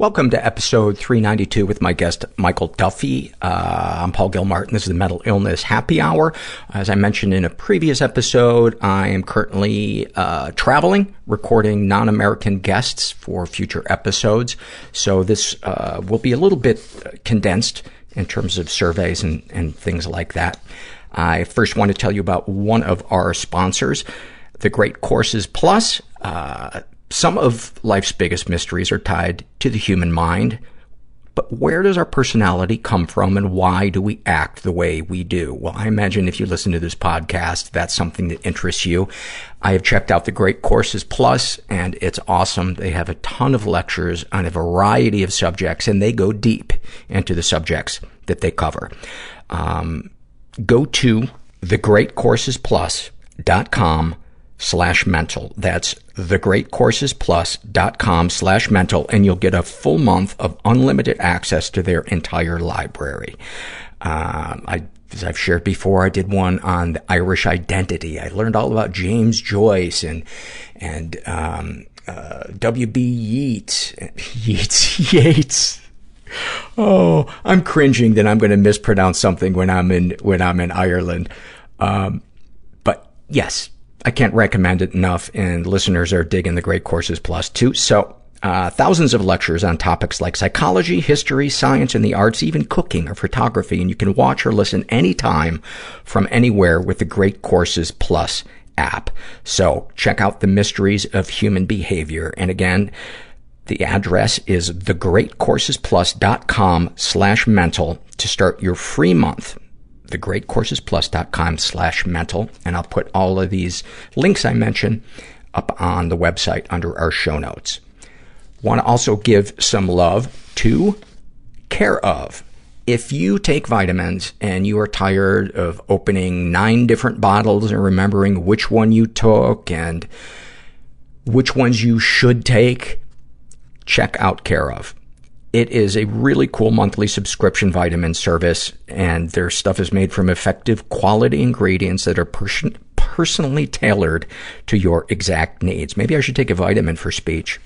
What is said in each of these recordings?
Welcome to episode 392 with my guest, Michael Duffy. Uh, I'm Paul Gilmartin. This is the Mental Illness Happy Hour. As I mentioned in a previous episode, I am currently uh, traveling, recording non-American guests for future episodes. So this uh, will be a little bit condensed in terms of surveys and, and things like that. I first want to tell you about one of our sponsors, the Great Courses Plus. Uh, some of life's biggest mysteries are tied to the human mind. But where does our personality come from and why do we act the way we do? Well, I imagine if you listen to this podcast, that's something that interests you. I have checked out the Great Courses Plus and it's awesome. They have a ton of lectures on a variety of subjects and they go deep into the subjects that they cover. Um, go to thegreatcoursesplus.com slash mental. That's thegreatcoursesplus.com slash mental, and you'll get a full month of unlimited access to their entire library. Uh, I, as I've shared before, I did one on the Irish identity. I learned all about James Joyce and, and, um, uh, W.B. Yeats, Yeats, Yeats. Oh, I'm cringing that I'm going to mispronounce something when I'm in, when I'm in Ireland. Um, but yes, I can't recommend it enough, and listeners are digging the Great Courses Plus too. So, uh, thousands of lectures on topics like psychology, history, science, and the arts, even cooking or photography, and you can watch or listen anytime from anywhere with the Great Courses Plus app. So, check out the mysteries of human behavior. And again, the address is thegreatcoursesplus.com slash mental to start your free month thegreatcoursesplus.com slash mental. And I'll put all of these links I mentioned up on the website under our show notes. Want to also give some love to Care of. If you take vitamins and you are tired of opening nine different bottles and remembering which one you took and which ones you should take, check out Care of. It is a really cool monthly subscription vitamin service, and their stuff is made from effective quality ingredients that are person- personally tailored to your exact needs. Maybe I should take a vitamin for speech.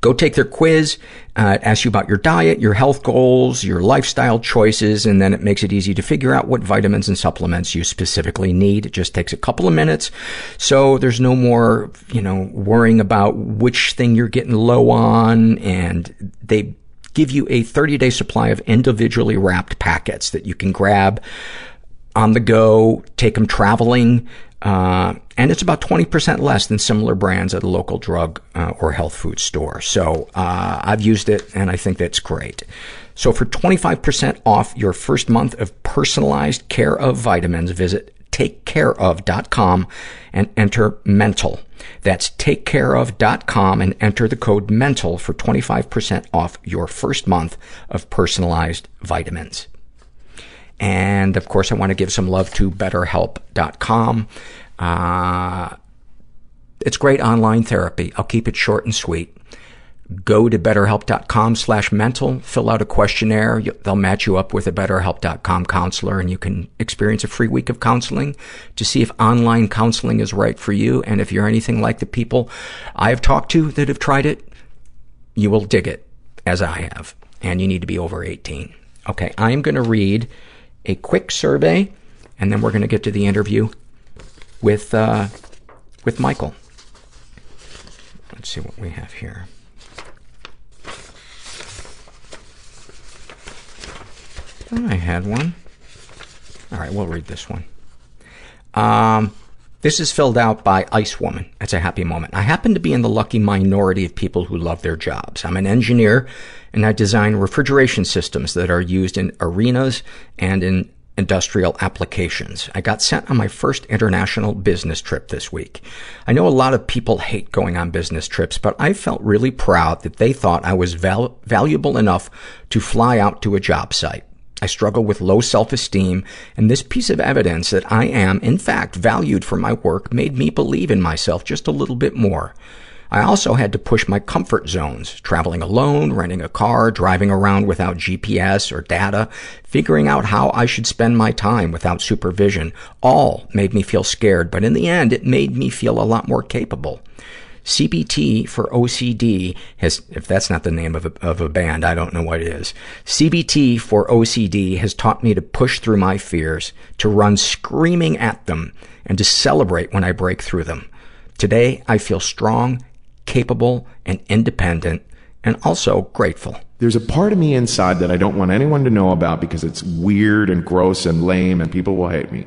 Go take their quiz. Uh, it asks you about your diet, your health goals, your lifestyle choices, and then it makes it easy to figure out what vitamins and supplements you specifically need. It just takes a couple of minutes. So there's no more, you know, worrying about which thing you're getting low on. And they give you a 30 day supply of individually wrapped packets that you can grab on the go, take them traveling, and it's about 20% less than similar brands at a local drug uh, or health food store. So uh, I've used it, and I think that's great. So for 25% off your first month of personalized care of vitamins, visit takecareof.com and enter mental. That's takecareof.com and enter the code mental for 25% off your first month of personalized vitamins. And of course, I want to give some love to betterhelp.com. Uh, it's great online therapy. I'll keep it short and sweet. Go to betterhelp.com slash mental, fill out a questionnaire. They'll match you up with a betterhelp.com counselor and you can experience a free week of counseling to see if online counseling is right for you. And if you're anything like the people I have talked to that have tried it, you will dig it as I have. And you need to be over 18. Okay. I'm going to read a quick survey and then we're going to get to the interview with, uh, with Michael. Let's see what we have here. I had one. All right, we'll read this one. Um, this is filled out by Ice Woman. That's a happy moment. I happen to be in the lucky minority of people who love their jobs. I'm an engineer, and I design refrigeration systems that are used in arenas and in industrial applications. I got sent on my first international business trip this week. I know a lot of people hate going on business trips, but I felt really proud that they thought I was val- valuable enough to fly out to a job site. I struggle with low self-esteem, and this piece of evidence that I am, in fact, valued for my work made me believe in myself just a little bit more. I also had to push my comfort zones, traveling alone, renting a car, driving around without GPS or data, figuring out how I should spend my time without supervision. All made me feel scared, but in the end, it made me feel a lot more capable. CBT for OCD has, if that's not the name of a, of a band, I don't know what it is. CBT for OCD has taught me to push through my fears, to run screaming at them, and to celebrate when I break through them. Today, I feel strong, capable, and independent, and also grateful. There's a part of me inside that I don't want anyone to know about because it's weird and gross and lame and people will hate me.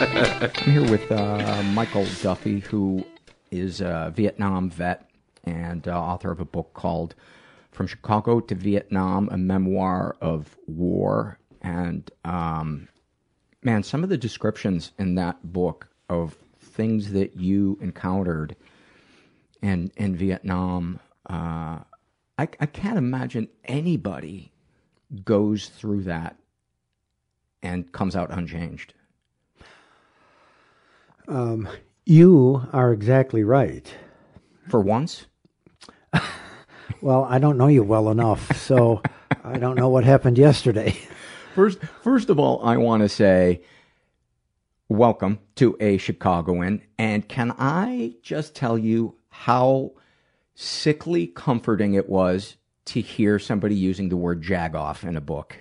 I'm here with uh, Michael Duffy, who is a Vietnam vet and uh, author of a book called From Chicago to Vietnam, a memoir of war. And um, man, some of the descriptions in that book of things that you encountered in, in Vietnam, uh, I, I can't imagine anybody goes through that and comes out unchanged. Um, you are exactly right. For once? well, I don't know you well enough, so I don't know what happened yesterday. First, first of all, I want to say welcome to a Chicagoan, and can I just tell you how sickly comforting it was to hear somebody using the word jagoff in a book.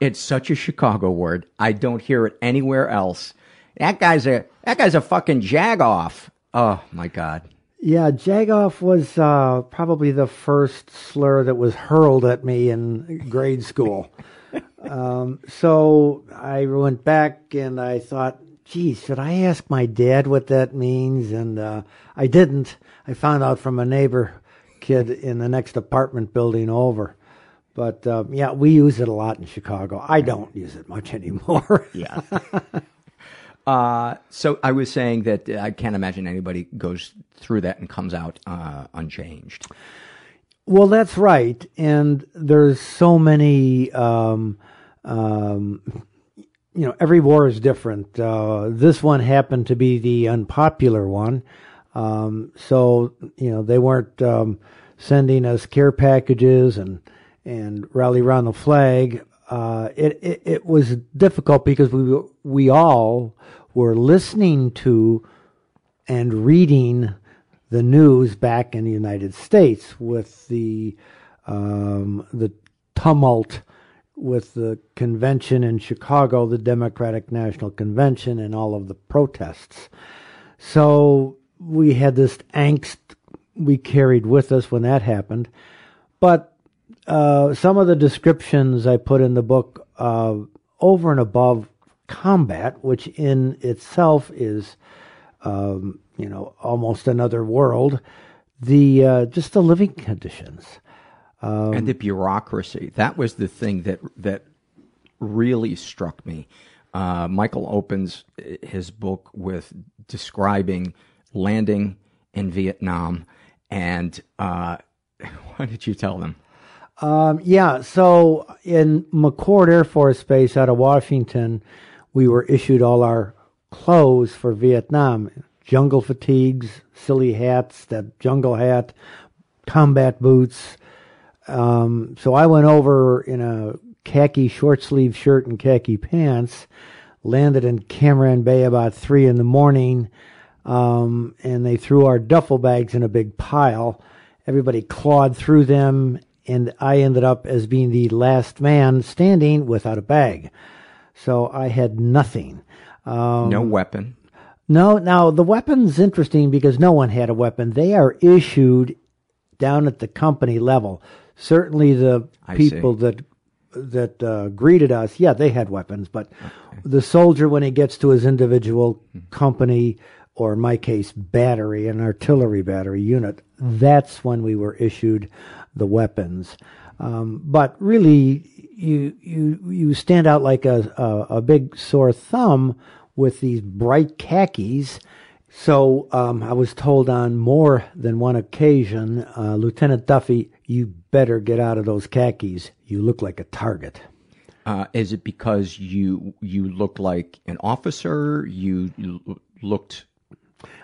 It's such a Chicago word. I don't hear it anywhere else. That guy's a that guy's a fucking jagoff. Oh my god. Yeah, jagoff was uh, probably the first slur that was hurled at me in grade school. um, so I went back and I thought, geez, should I ask my dad what that means? And uh, I didn't. I found out from a neighbor kid in the next apartment building over. But um, yeah, we use it a lot in Chicago. I don't use it much anymore. yeah. Uh, so I was saying that I can't imagine anybody goes through that and comes out uh, unchanged. Well, that's right, and there's so many. Um, um, you know, every war is different. Uh, this one happened to be the unpopular one. Um, so you know they weren't um, sending us care packages and and rally around the flag. Uh, it, it it was difficult because we we all were listening to and reading the news back in the United States with the um, the tumult with the convention in Chicago, the Democratic National Convention, and all of the protests. So we had this angst we carried with us when that happened. But uh, some of the descriptions I put in the book, uh, over and above combat, which in itself is, um, you know, almost another world, the uh, just the living conditions. Um, and the bureaucracy. That was the thing that that really struck me. Uh, Michael opens his book with describing landing in Vietnam, and uh, did you tell them? Um, yeah, so in McChord Air Force Base out of Washington, we were issued all our clothes for Vietnam jungle fatigues, silly hats, that jungle hat, combat boots. Um, so I went over in a khaki short sleeve shirt and khaki pants, landed in Cam Ranh Bay about three in the morning, um, and they threw our duffel bags in a big pile. Everybody clawed through them, and I ended up as being the last man standing without a bag. So I had nothing. Um, no weapon. No, now the weapon's interesting because no one had a weapon. They are issued down at the company level. Certainly, the I people see. that that uh, greeted us, yeah, they had weapons. But the soldier, when he gets to his individual company, or in my case, battery, an artillery battery unit, that's when we were issued the weapons. Um, but really, you you you stand out like a, a a big sore thumb with these bright khakis. So um, I was told on more than one occasion, uh, Lieutenant Duffy, you better get out of those khakis. You look like a target. Uh, is it because you you looked like an officer? You, you looked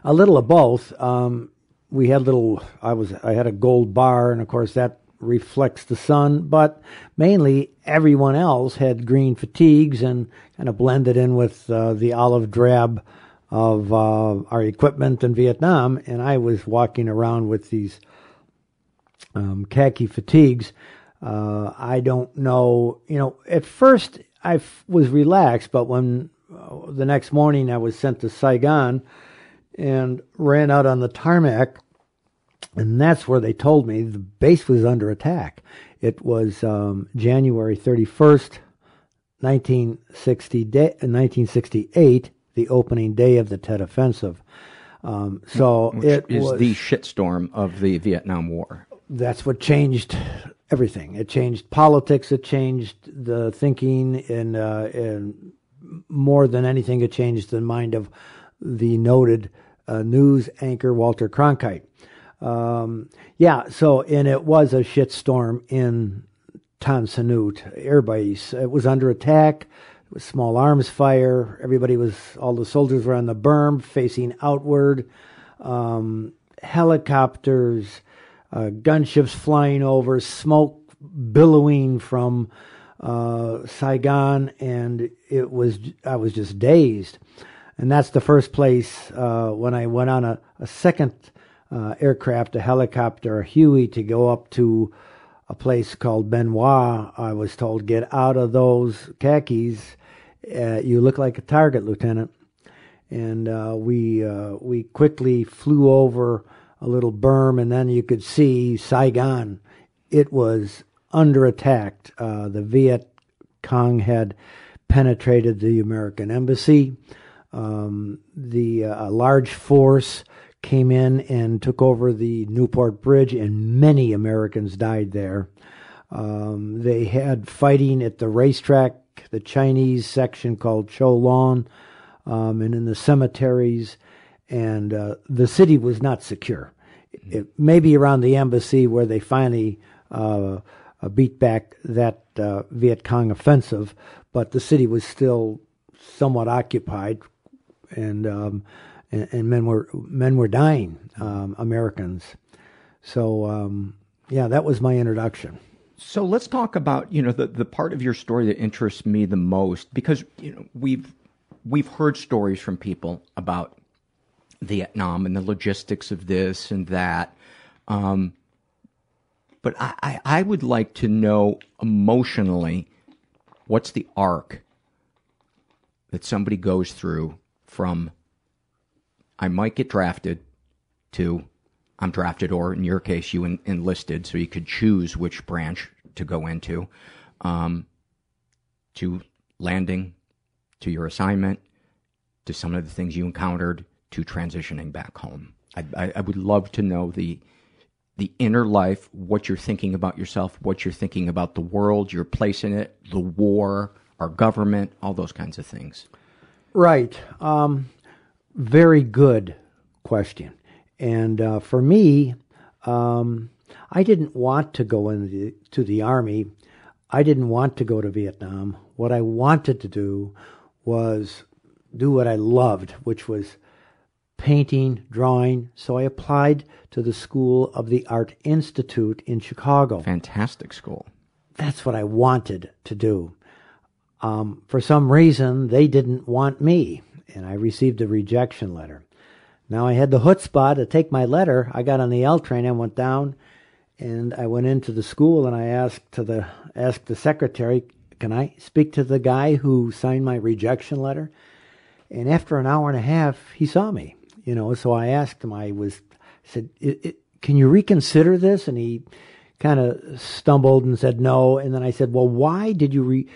A little of both. Um, we had little. I was. I had a gold bar, and of course that reflects the sun. But mainly, everyone else had green fatigues and kind of blended in with uh, the olive drab of uh, our equipment in Vietnam. And I was walking around with these um, khaki fatigues. Uh, I don't know. You know, at first I f- was relaxed, but when uh, the next morning I was sent to Saigon and ran out on the tarmac, and that's where they told me the base was under attack. It was um, January 31st, 1960 day, 1968, the opening day of the Tet Offensive. Um, so which it is was, the shitstorm of the Vietnam War. that's what changed everything. It changed politics. It changed the thinking, and uh, and more than anything, it changed the mind of the noted uh, news anchor Walter Cronkite. Um, yeah, so and it was a shitstorm in Nhut Air Base. It was under attack. It was small arms fire. Everybody was, all the soldiers were on the berm facing outward. Um, helicopters, uh, gunships flying over, smoke billowing from uh, Saigon, and it was I was just dazed. And that's the first place uh, when I went on a, a second uh, aircraft, a helicopter, a Huey, to go up to a place called Bien Hoa. I was told, get out of those khakis. Uh, you look like a target, Lieutenant. And uh, we uh, we quickly flew over a little berm, and then you could see Saigon. It was under attack. Uh, the Viet Cong had penetrated the American embassy. Um, the uh, a large force came in and took over the Newport Bridge, and many Americans died there. Um, they had fighting at the racetrack, the Chinese section called Cholon, um, and in the cemeteries, and uh, the city was not secure. It, maybe around the embassy where they finally uh, uh, beat back that uh, Viet Cong offensive, but the city was still somewhat occupied, and um, and, and men were men were dying, um, Americans. So um, yeah, that was my introduction. So let's talk about you know the the part of your story that interests me the most because you know we've we've heard stories from people about Vietnam and the logistics of this and that. Um, but I, I, I would like to know emotionally what's the arc that somebody goes through from I might get drafted to I'm drafted, or in your case, you en- enlisted, so you could choose which branch to go into, um, to landing, to your assignment, to some of the things you encountered, to transitioning back home. I, I, I would love to know the the inner life, what you're thinking about yourself, what you're thinking about the world, your place in it, the war, our government, all those kinds of things. Right. Um, very good question. And uh, for me, um, I didn't want to go into the, to the army. I didn't want to go to Vietnam. What I wanted to do was do what I loved, which was painting, drawing. So I applied to the School of the Art Institute in Chicago. Fantastic school. That's what I wanted to do. Um, for some reason, they didn't want me, and I received a rejection letter. Now I had the chutzpah to take my letter. I got on the L train and went down, and I went into the school and I asked to the asked the secretary, "Can I speak to the guy who signed my rejection letter?" And after an hour and a half, he saw me. You know, so I asked him. I was said, "Can you reconsider this?" And he kind of stumbled and said no. And then I said, "Well, why did you re-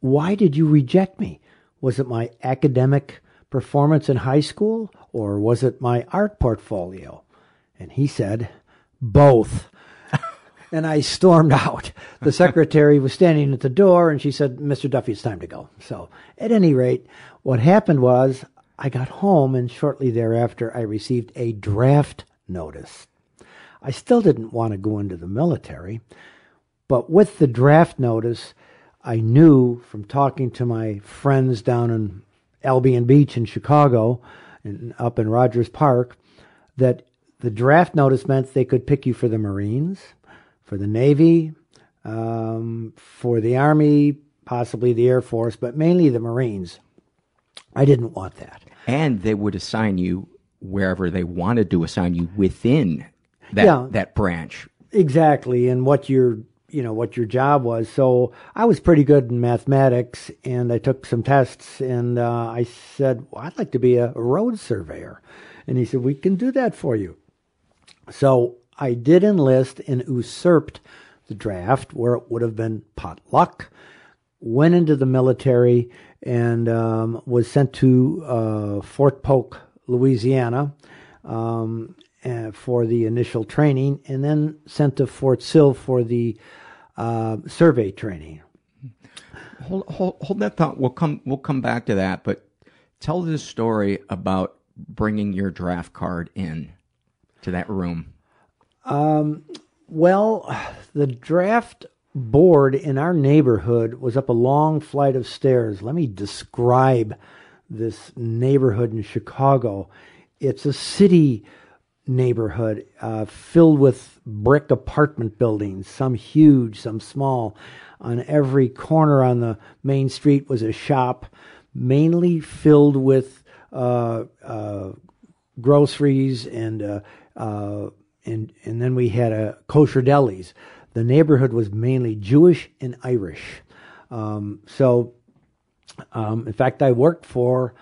why did you reject me? Was it my academic performance in high school, or was it my art portfolio?" And he said, "Both." and I stormed out. The secretary was standing at the door, and she said, "Mr. Duffy, it's time to go." So, at any rate, what happened was I got home, and shortly thereafter, I received a draft notice. I still didn't want to go into the military, but with the draft notice, I knew from talking to my friends down in Albion Beach in Chicago and up in Rogers Park that the draft notice meant they could pick you for the Marines, for the Navy, um, for the Army, possibly the Air Force, but mainly the Marines. I didn't want that. And they would assign you wherever they wanted to assign you within that Yeah. that branch. Exactly, and what your you know what your job was. So I was pretty good in mathematics, and I took some tests, and uh, I said, well, "I'd like to be a road surveyor," and he said, "We can do that for you." So I did enlist and usurped the draft, where it would have been pot luck. Went into the military and um, was sent to uh, Fort Polk, Louisiana. Um, uh, for the initial training, and then sent to Fort Sill for the uh, survey training. Hold, hold, hold that thought. We'll come we'll come back to that, but tell this story about bringing your draft card in to that room. Um, well, the draft board in our neighborhood was up a long flight of stairs. Let me describe this neighborhood in Chicago. It's a city neighborhood uh, filled with brick apartment buildings, some huge, some small. On every corner on the main street was a shop, mainly filled with uh, uh, groceries and uh, uh, and and then we had a kosher delis. The neighborhood was mainly Jewish and Irish. Um, so, um, in fact, I worked for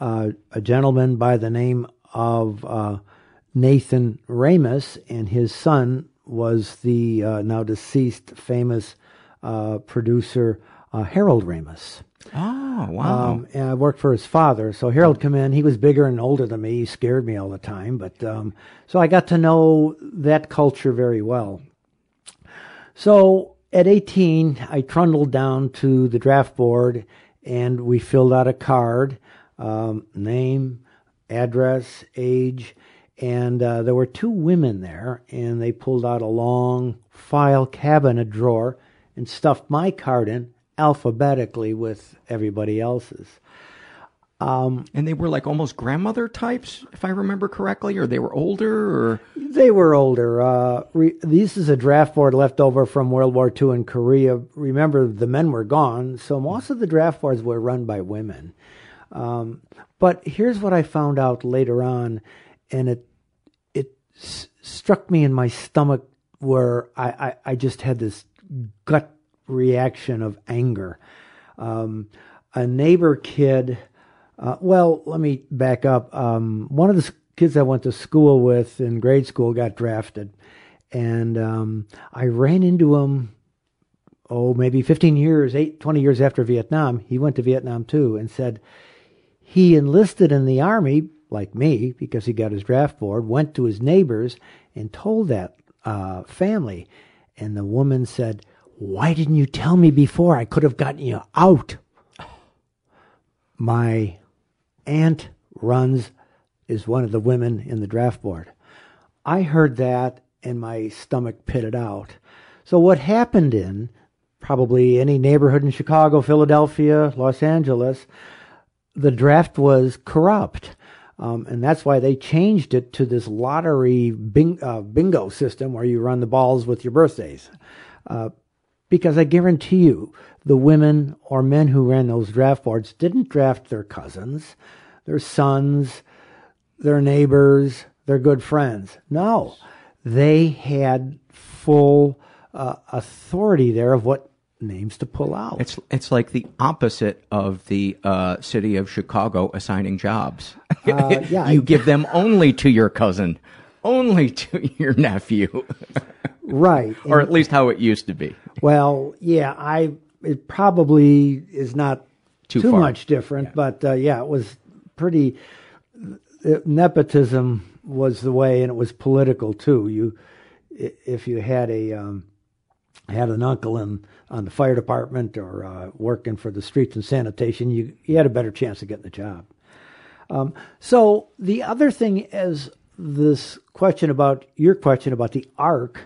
uh, a gentleman by the name of uh, Nathan Ramis, and his son was the uh, now deceased famous uh, producer uh, Harold Ramis. Oh, wow. Um, and I worked for his father. So Harold come in. He was bigger and older than me. He scared me all the time. But um, so I got to know that culture very well. So at 18, I trundled down to the draft board and we filled out a card, um, name, address, age, and uh, there were two women there, and they pulled out a long file cabinet drawer and stuffed my card in alphabetically with everybody else's. Um, and they were like almost grandmother types, if I remember correctly, or they were older, or They were older. Uh, re- this is a draft board left over from World War II in Korea. Remember, the men were gone, so most of the draft boards were run by women. Um, but here's what I found out later on, and it it s- struck me in my stomach where I, I, I just had this gut reaction of anger. Um, a neighbor kid. Uh, well, let me back up. Um, one of the kids I went to school with in grade school got drafted, and um, I ran into him. Oh, maybe 15 years, eight, 20 years after Vietnam. He went to Vietnam too, and said he enlisted in the army like me because he got his draft board. Went to his neighbors and told that uh, family, and the woman said, "Why didn't you tell me before? I could have gotten you out." My aunt runs is one of the women in the draft board. I heard that and my stomach pitted out. So what happened in probably any neighborhood in Chicago, Philadelphia, Los Angeles, the draft was corrupt. Um, and that's why they changed it to this lottery bing, uh, bingo system where you run the balls with your birthdays. Uh, because I guarantee you, the women or men who ran those draft boards didn't draft their cousins, their sons, their neighbors, their good friends. No, they had full uh, authority there of what names to pull out. It's it's like the opposite of the uh, city of Chicago assigning jobs. Uh, yeah, you I- give them only to your cousin, only to your nephew, right. or And- at least how it used to be. Well, yeah, I it probably is not Too too, much different, but uh, yeah, it was pretty. uh, Nepotism was the way, and it was political too. You, if you had a um, had an uncle in on the fire department or uh, working for the streets and sanitation, you you had a better chance of getting a job. Um, so the other thing is this question about your question about the arc.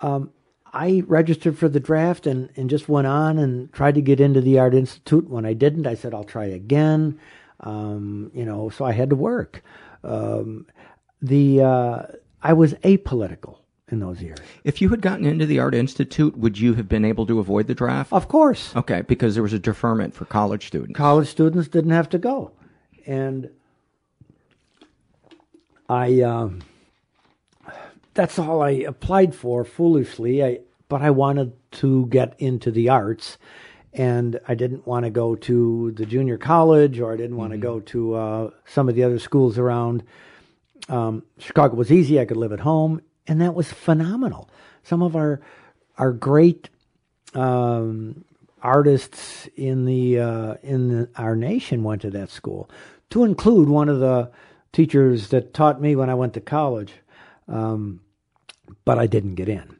Um, I registered for the draft and, and just went on and tried to get into the Art Institute. When I didn't, I said I'll try again. Um, you know, so I had to work. Um, the uh, I was apolitical in those years. If you had gotten into the Art Institute, would you have been able to avoid the draft? Of course, Okay, because there was a deferment for college students. college students didn't have to go, and I um, that's all I applied for foolishly. I but I wanted to get into the arts, and I didn't want to go to the junior college or I didn't want to go to uh, some of the other schools around. Um, Chicago was easy; I could live at home, and that was phenomenal. Some of our our great um, artists in the uh, in the, our nation went to that school, to include one of the teachers that taught me when I went to college. Um, but I didn't get in,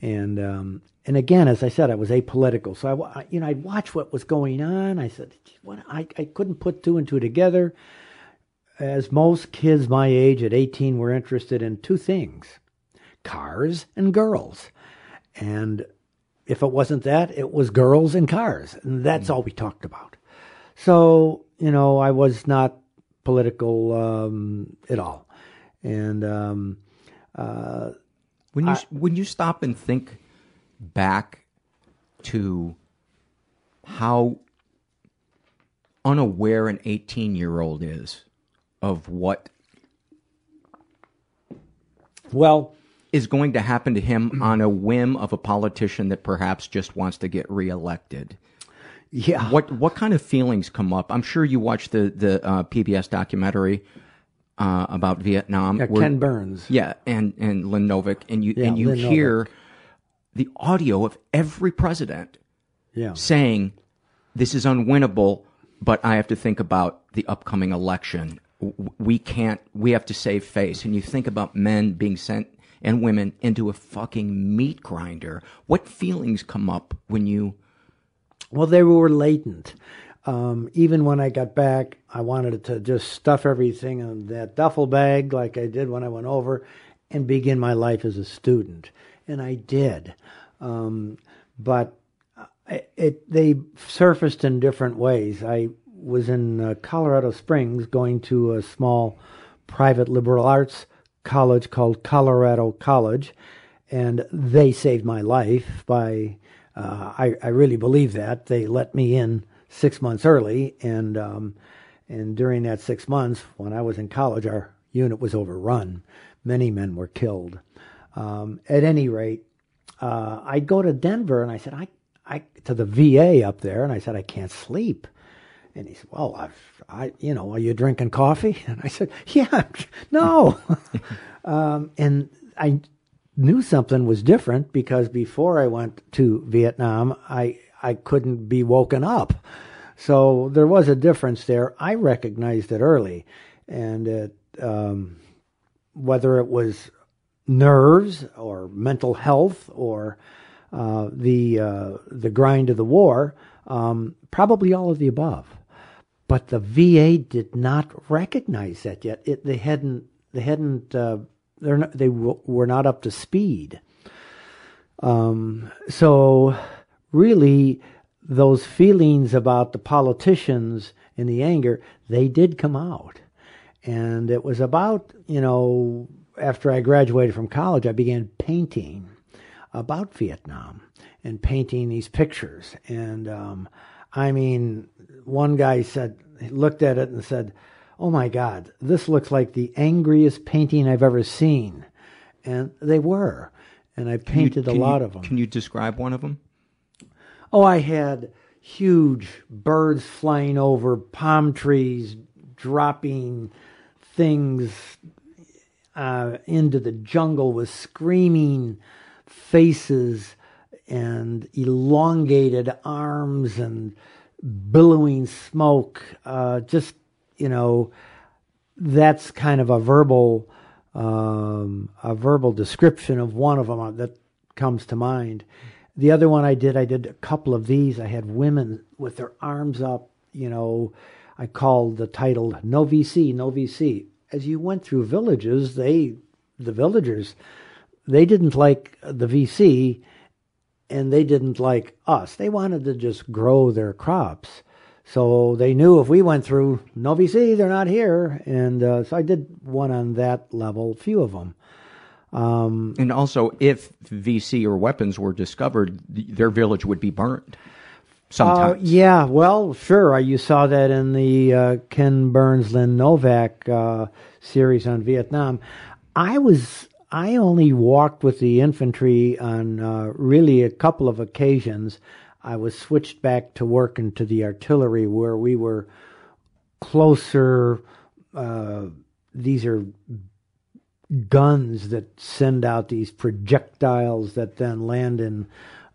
and um, and again, as I said, I was apolitical. So I, you know I'd watch what was going on. I said, what I I couldn't put two and two together. As most kids my age at 18 were interested in two things cars and girls. And if it wasn't that, it was girls and cars. And that's all we talked about. So, you know, I was not political um, at all. And um, uh, When you when you stop and think back to how unaware an 18 year old is of what well is going to happen to him on a whim of a politician that perhaps just wants to get reelected. Yeah. What what kind of feelings come up? I'm sure you watched the the uh, PBS documentary uh, about Vietnam. Yeah, Ken Burns. Yeah, and and Lynn Novick, and you Yeah, and you Lynn hear the audio of every president Yeah. saying, "This is unwinnable, but I have to think about the upcoming election. We can't. We have to save face." And you think about men being sent and women into a fucking meat grinder. What feelings come up when you? Well, they were latent. Um, even when I got back, I wanted to just stuff everything in that duffel bag like I did when I went over and begin my life as a student. And I did. Um, but I- it, they surfaced in different ways. I was in uh, Colorado Springs going to a small private liberal arts college called Colorado College, and they saved my life by. Uh, I, I really believe that they let me in six months early, and um, and during that six months, when I was in college, our unit was overrun. Many men were killed. Um, at any rate, uh, I'd go to Denver, and I said, I, I to the VA up there, and I said, I can't sleep. And he said, "Well, I've, I, you know, are you drinking coffee?" And I said, "Yeah, no." um, and I knew something was different because before I went to Vietnam, I I couldn't be woken up. So there was a difference there. I recognized it early, and it, um, whether it was nerves or mental health or uh, the uh, the grind of the war, um, probably all of the above. But the VA did not recognize that yet. It, they hadn't. They hadn't. Uh, they're not, they w- were not up to speed. Um, so really, those feelings about the politicians and the anger, they did come out. And it was about, you know, after I graduated from college, I began painting about Vietnam and painting these pictures. And um, I mean, one guy said, he looked at it and said, Oh my God, this looks like the angriest painting I've ever seen. And they were. And I painted Can a you- lot of them. Can you describe one of them? Oh, I had huge birds flying over, palm trees dropping things uh, into the jungle with screaming faces and elongated arms and billowing smoke. Uh, just, you know, that's kind of a verbal um, a verbal description of one of them that comes to mind. The other one I did, I did a couple of these. I had women with their arms up. You know, I called the title "No VC, No VC." As you went through villages, they, the villagers, they didn't like the VC, and they didn't like us. They wanted to just grow their crops. So they knew if we went through no VC, they're not here. And uh, so I did one on that level, a few of them. Um, And also, if VC or weapons were discovered, th- their village would be burned. Sometimes. Uh, yeah, well, sure. Uh, You saw that in the uh, Ken Burns, Lynn Novick uh, series on Vietnam. I was I only walked with the infantry on uh, really a couple of occasions. I was switched back to work into the artillery where we were closer. Uh, these are guns that send out these projectiles that then land in.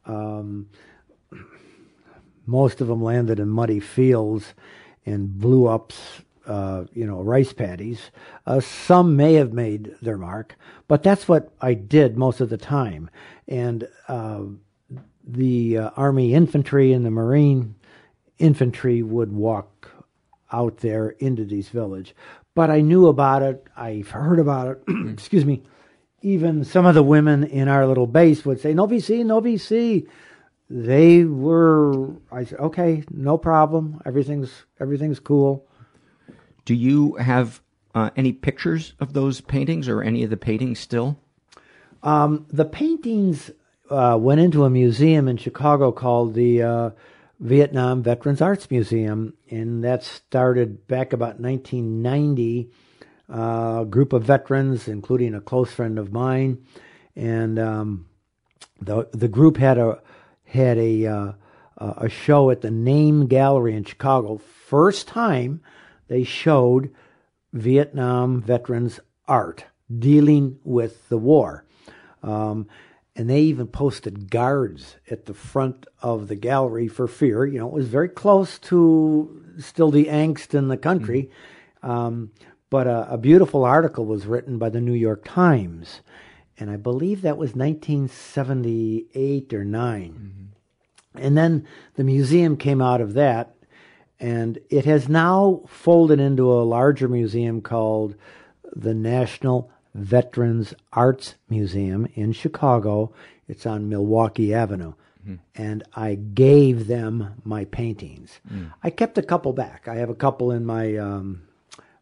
Um, most of them landed in muddy fields and blew up, uh, you know, rice paddies. Uh, some may have made their mark, but that's what I did most of the time. And uh, the uh, Army infantry and the Marine infantry would walk out there into these village. But I knew about it. I've heard about it. Excuse me. Even some of the women in our little base would say, "No VC, no VC." They were. I said, "Okay, no problem. Everything's everything's cool." Do you have uh, any pictures of those paintings or any of the paintings still? Um, the paintings uh, went into a museum in Chicago called the uh, Vietnam Veterans Arts Museum, and that started back about 1990. Uh, a group of veterans, including a close friend of mine, and um, the the group had a had a uh, a show at the Name Gallery in Chicago. First time they showed Vietnam veterans art dealing with the war. Um, and they even posted guards at the front of the gallery for fear. You know, it was very close to still the angst in the country. Um, but a, a beautiful article was written by the New York Times, and I believe that was 1978 or 9. And then the museum came out of that, and it has now folded into a larger museum called the National Veterans Arts Museum in Chicago. It's on Milwaukee Avenue. and I gave them my paintings. Mm. I kept a couple back. I have a couple in my um,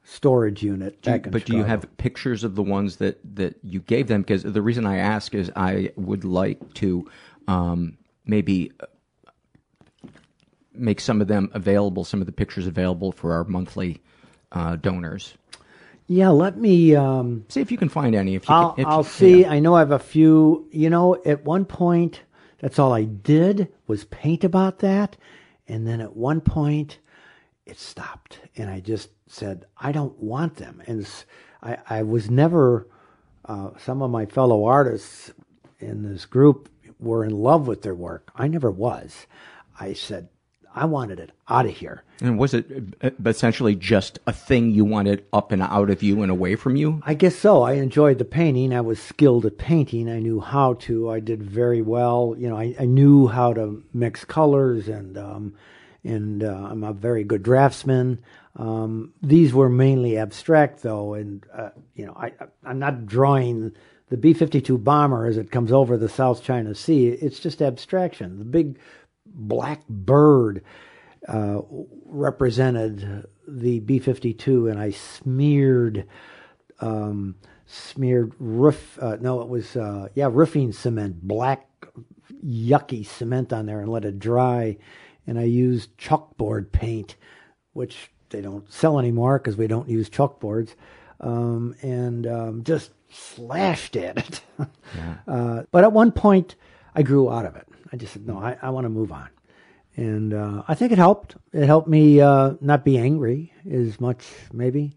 storage unit Do you- but do you have pictures of the ones that, that you gave them? Because the reason I ask is I would like to um, maybe make some of them available, some of the pictures available for our monthly uh, donors. Yeah, let me um, see if you can find any. If you I'll, can, if I'll see. yeah. I know I have a few. You know, at one point, that's all I did was paint about that, and then at one point, it stopped, and I just said, I don't want them. And I, I was never. Uh, some of my fellow artists in this group were in love with their work. I never was. I said, I wanted it out of here. And was it uh, essentially just a thing you wanted up and out of you and away from you? I guess so. I enjoyed the painting. I was skilled at painting. I knew how to. I did very well. You know, I, I knew how to mix colors, and um, and uh, I'm a very good draftsman. Um, these were mainly abstract, though, and uh, you know, I I- I'm not drawing the B-52 bomber as it comes over the South China Sea. It's just abstraction. The big black bird uh, represented the B-52, and I smeared um, smeared roof. Uh, no, it was uh, yeah, roofing cement, black yucky cement on there, and let it dry. And I used chalkboard paint, which they don't sell anymore because we don't use chalkboards, um, and um, just slashed at it. uh, but at one point, I grew out of it. I just said, no, I, I want to move on. And uh, I think it helped. It helped me uh, not be angry as much, maybe.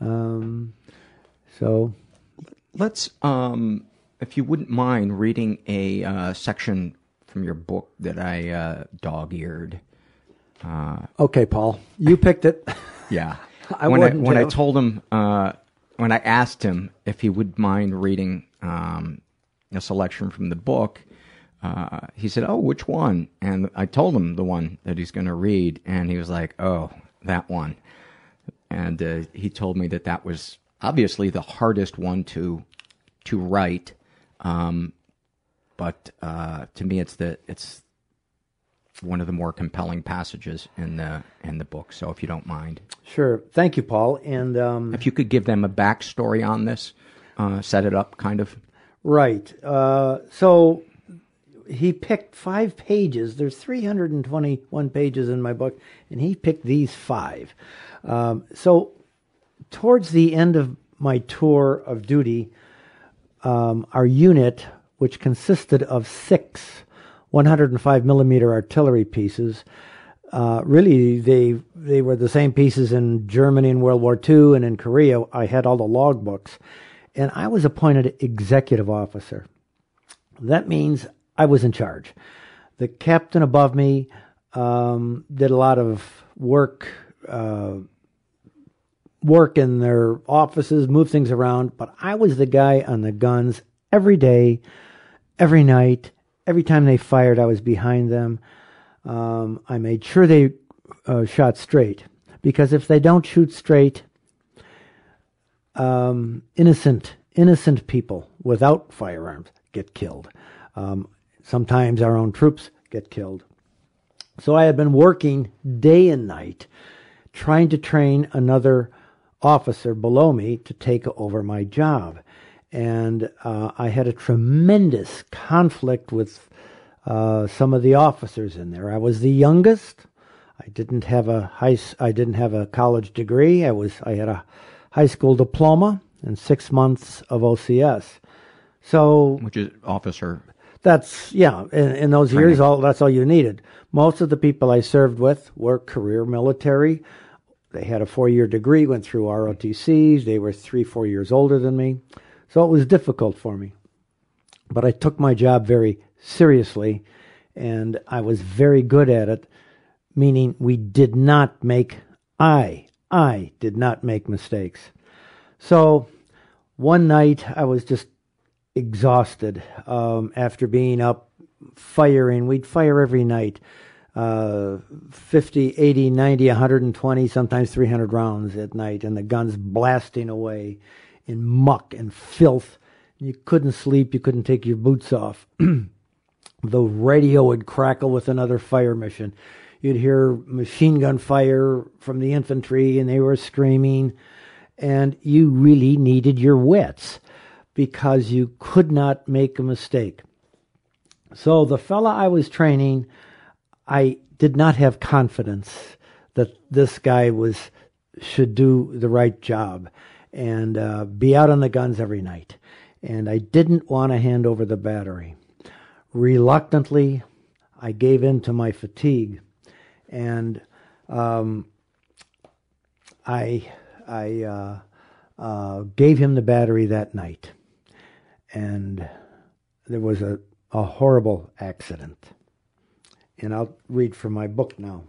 Um, so Let's, um, if you wouldn't mind, reading a uh, section from your book that I uh, dog-eared. Uh, Okay, Paul, you picked it. Yeah. I when I, when I told him, uh, when I asked him if he would mind reading um, a selection from the book, uh, he said, "Oh, which one?" And I told him the one that he's going to read, and he was like, "Oh, that one." And uh, he told me that that was obviously the hardest one to to write, um, but uh, to me, it's the it's one of the more compelling passages in the in the book. So, if you don't mind. Sure. Thank you, Paul. And um, If you could give them a backstory on this, uh, set it up kind of. right, uh, so he picked five pages. There's 321 pages in my book, and he picked these five. Um, so towards the end of my tour of duty, um, our unit, which consisted of six 105 millimeter artillery pieces, uh, really they they were the same pieces in Germany in World War II and in Korea. I had all the logbooks, and I was appointed executive officer. That means I was in charge. The captain above me um, did a lot of work. Uh, work in their offices, move things around, but I was the guy on the guns every day, every night, every time they fired, I was behind them. Um, I made sure they uh, shot straight because if they don't shoot straight, um, innocent innocent people without firearms get killed. Um, sometimes our own troops get killed. So I had been working day and night trying to train another officer below me to take over my job. And uh, I had a tremendous conflict with uh, some of the officers in there. I was the youngest. I didn't have a high. I didn't have a college degree. I was. I had a high school diploma and six months of OCS. So which is officer. That's yeah. In, in those years, all that's all you needed. Most of the people I served with were career military. They had a four-year degree, went through ROTCs. They were three, four years older than me, so it was difficult for me. But I took my job very seriously, and I was very good at it. Meaning, we did not make I I did not make mistakes. So one night I was just exhausted um, after being up firing. We'd fire every night uh, 50, 80, 90, 120, sometimes 300 rounds at night, and the guns blasting away in muck and filth. You couldn't sleep, you couldn't take your boots off. the radio would crackle with another fire mission. You'd hear machine gun fire from the infantry, and they were screaming, and you really needed your wits because you could not make a mistake. So the fella I was training, I did not have confidence that this guy was should do the right job and uh, be out on the guns every night. And I didn't want to hand over the battery. Reluctantly, I gave in to my fatigue, and um, I I uh, uh, gave him the battery that night, and there was a, a horrible accident. And I'll read from my book now.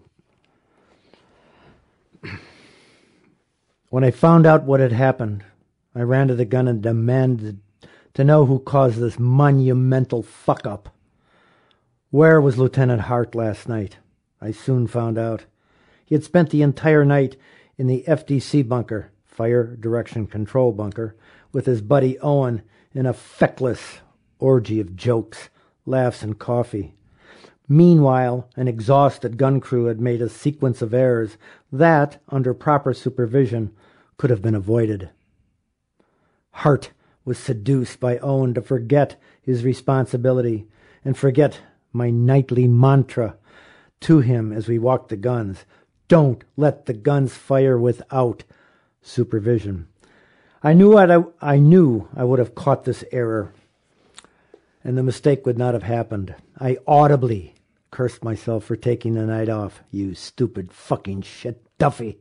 when I found out what had happened, I ran to the gun and demanded to know who caused this monumental fuck up. Where was Lieutenant Hart last night? I soon found out. He had spent the entire night in the FDC bunker, Fire Direction Control Bunker, with his buddy Owen in a feckless orgy of jokes, laughs, and coffee. Meanwhile, an exhausted gun crew had made a sequence of errors that, under proper supervision, could have been avoided. Hart was seduced by Owen to forget his responsibility and forget my nightly mantra to him as we walked the guns. Don't let the guns fire without supervision. I knew I, I knew I would have caught this error, and the mistake would not have happened. I audibly cursed myself for taking the night off. You stupid fucking shit, Duffy,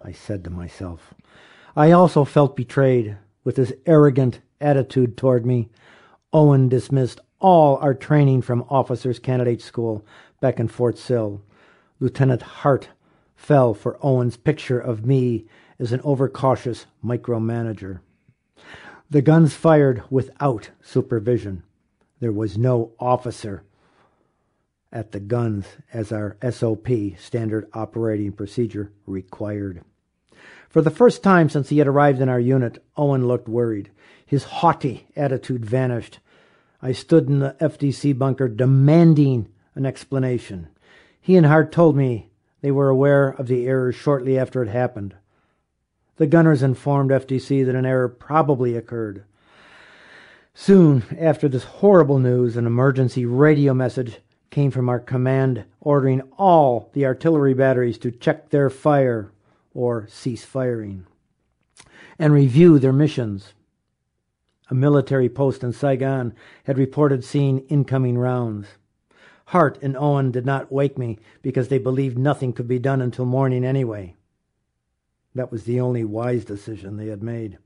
I said to myself. I also felt betrayed with his arrogant attitude toward me. Owen dismissed all our training from Officers Candidate School back in Fort Sill. Lieutenant Hart fell for Owen's picture of me as an overcautious micromanager. The guns fired without supervision. There was no officer at the guns as our SOP, Standard Operating Procedure, required. For the first time since he had arrived in our unit, Owen looked worried. His haughty attitude vanished. I stood in the FDC bunker demanding an explanation. He and Hart told me they were aware of the error shortly after it happened. The gunners informed FDC that an error probably occurred. Soon after this horrible news, an emergency radio message came from our command ordering all the artillery batteries to check their fire or cease firing and review their missions. A military post in Saigon had reported seeing incoming rounds. Hart and Owen did not wake me because they believed nothing could be done until morning anyway. That was the only wise decision they had made.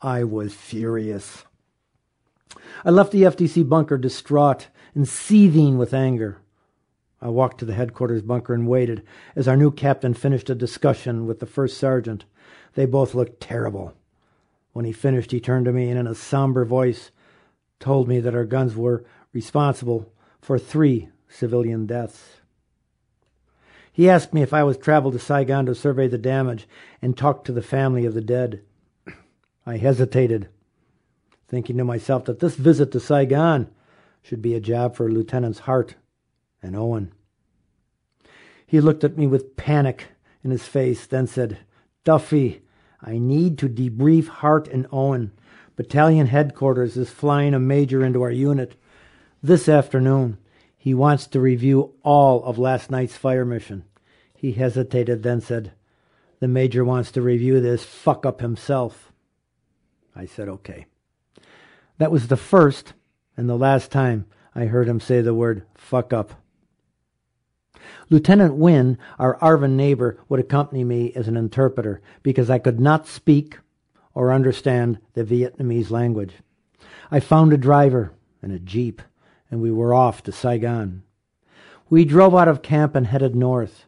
I was furious. I left the FDC bunker distraught and seething with anger. I walked to the headquarters bunker and waited as our new captain finished a discussion with the first sergeant. They both looked terrible. When he finished, he turned to me and in a somber voice told me that our guns were responsible for three civilian deaths. He asked me if I was traveled to Saigon to survey the damage and talk to the family of the dead. I hesitated, thinking to myself that this visit to Saigon should be a job for Lieutenants Hart and Owen. He looked at me with panic in his face, then said, Duffy, I need to debrief Hart and Owen. Battalion headquarters is flying a major into our unit this afternoon. He wants to review all of last night's fire mission. He hesitated, then said, The major wants to review this fuck up himself. I said, Okay. That was the first and the last time I heard him say the word fuck up. Lieutenant Wynne, our ARVN neighbor, would accompany me as an interpreter because I could not speak or understand the Vietnamese language. I found a driver and a jeep, and we were off to Saigon. We drove out of camp and headed north.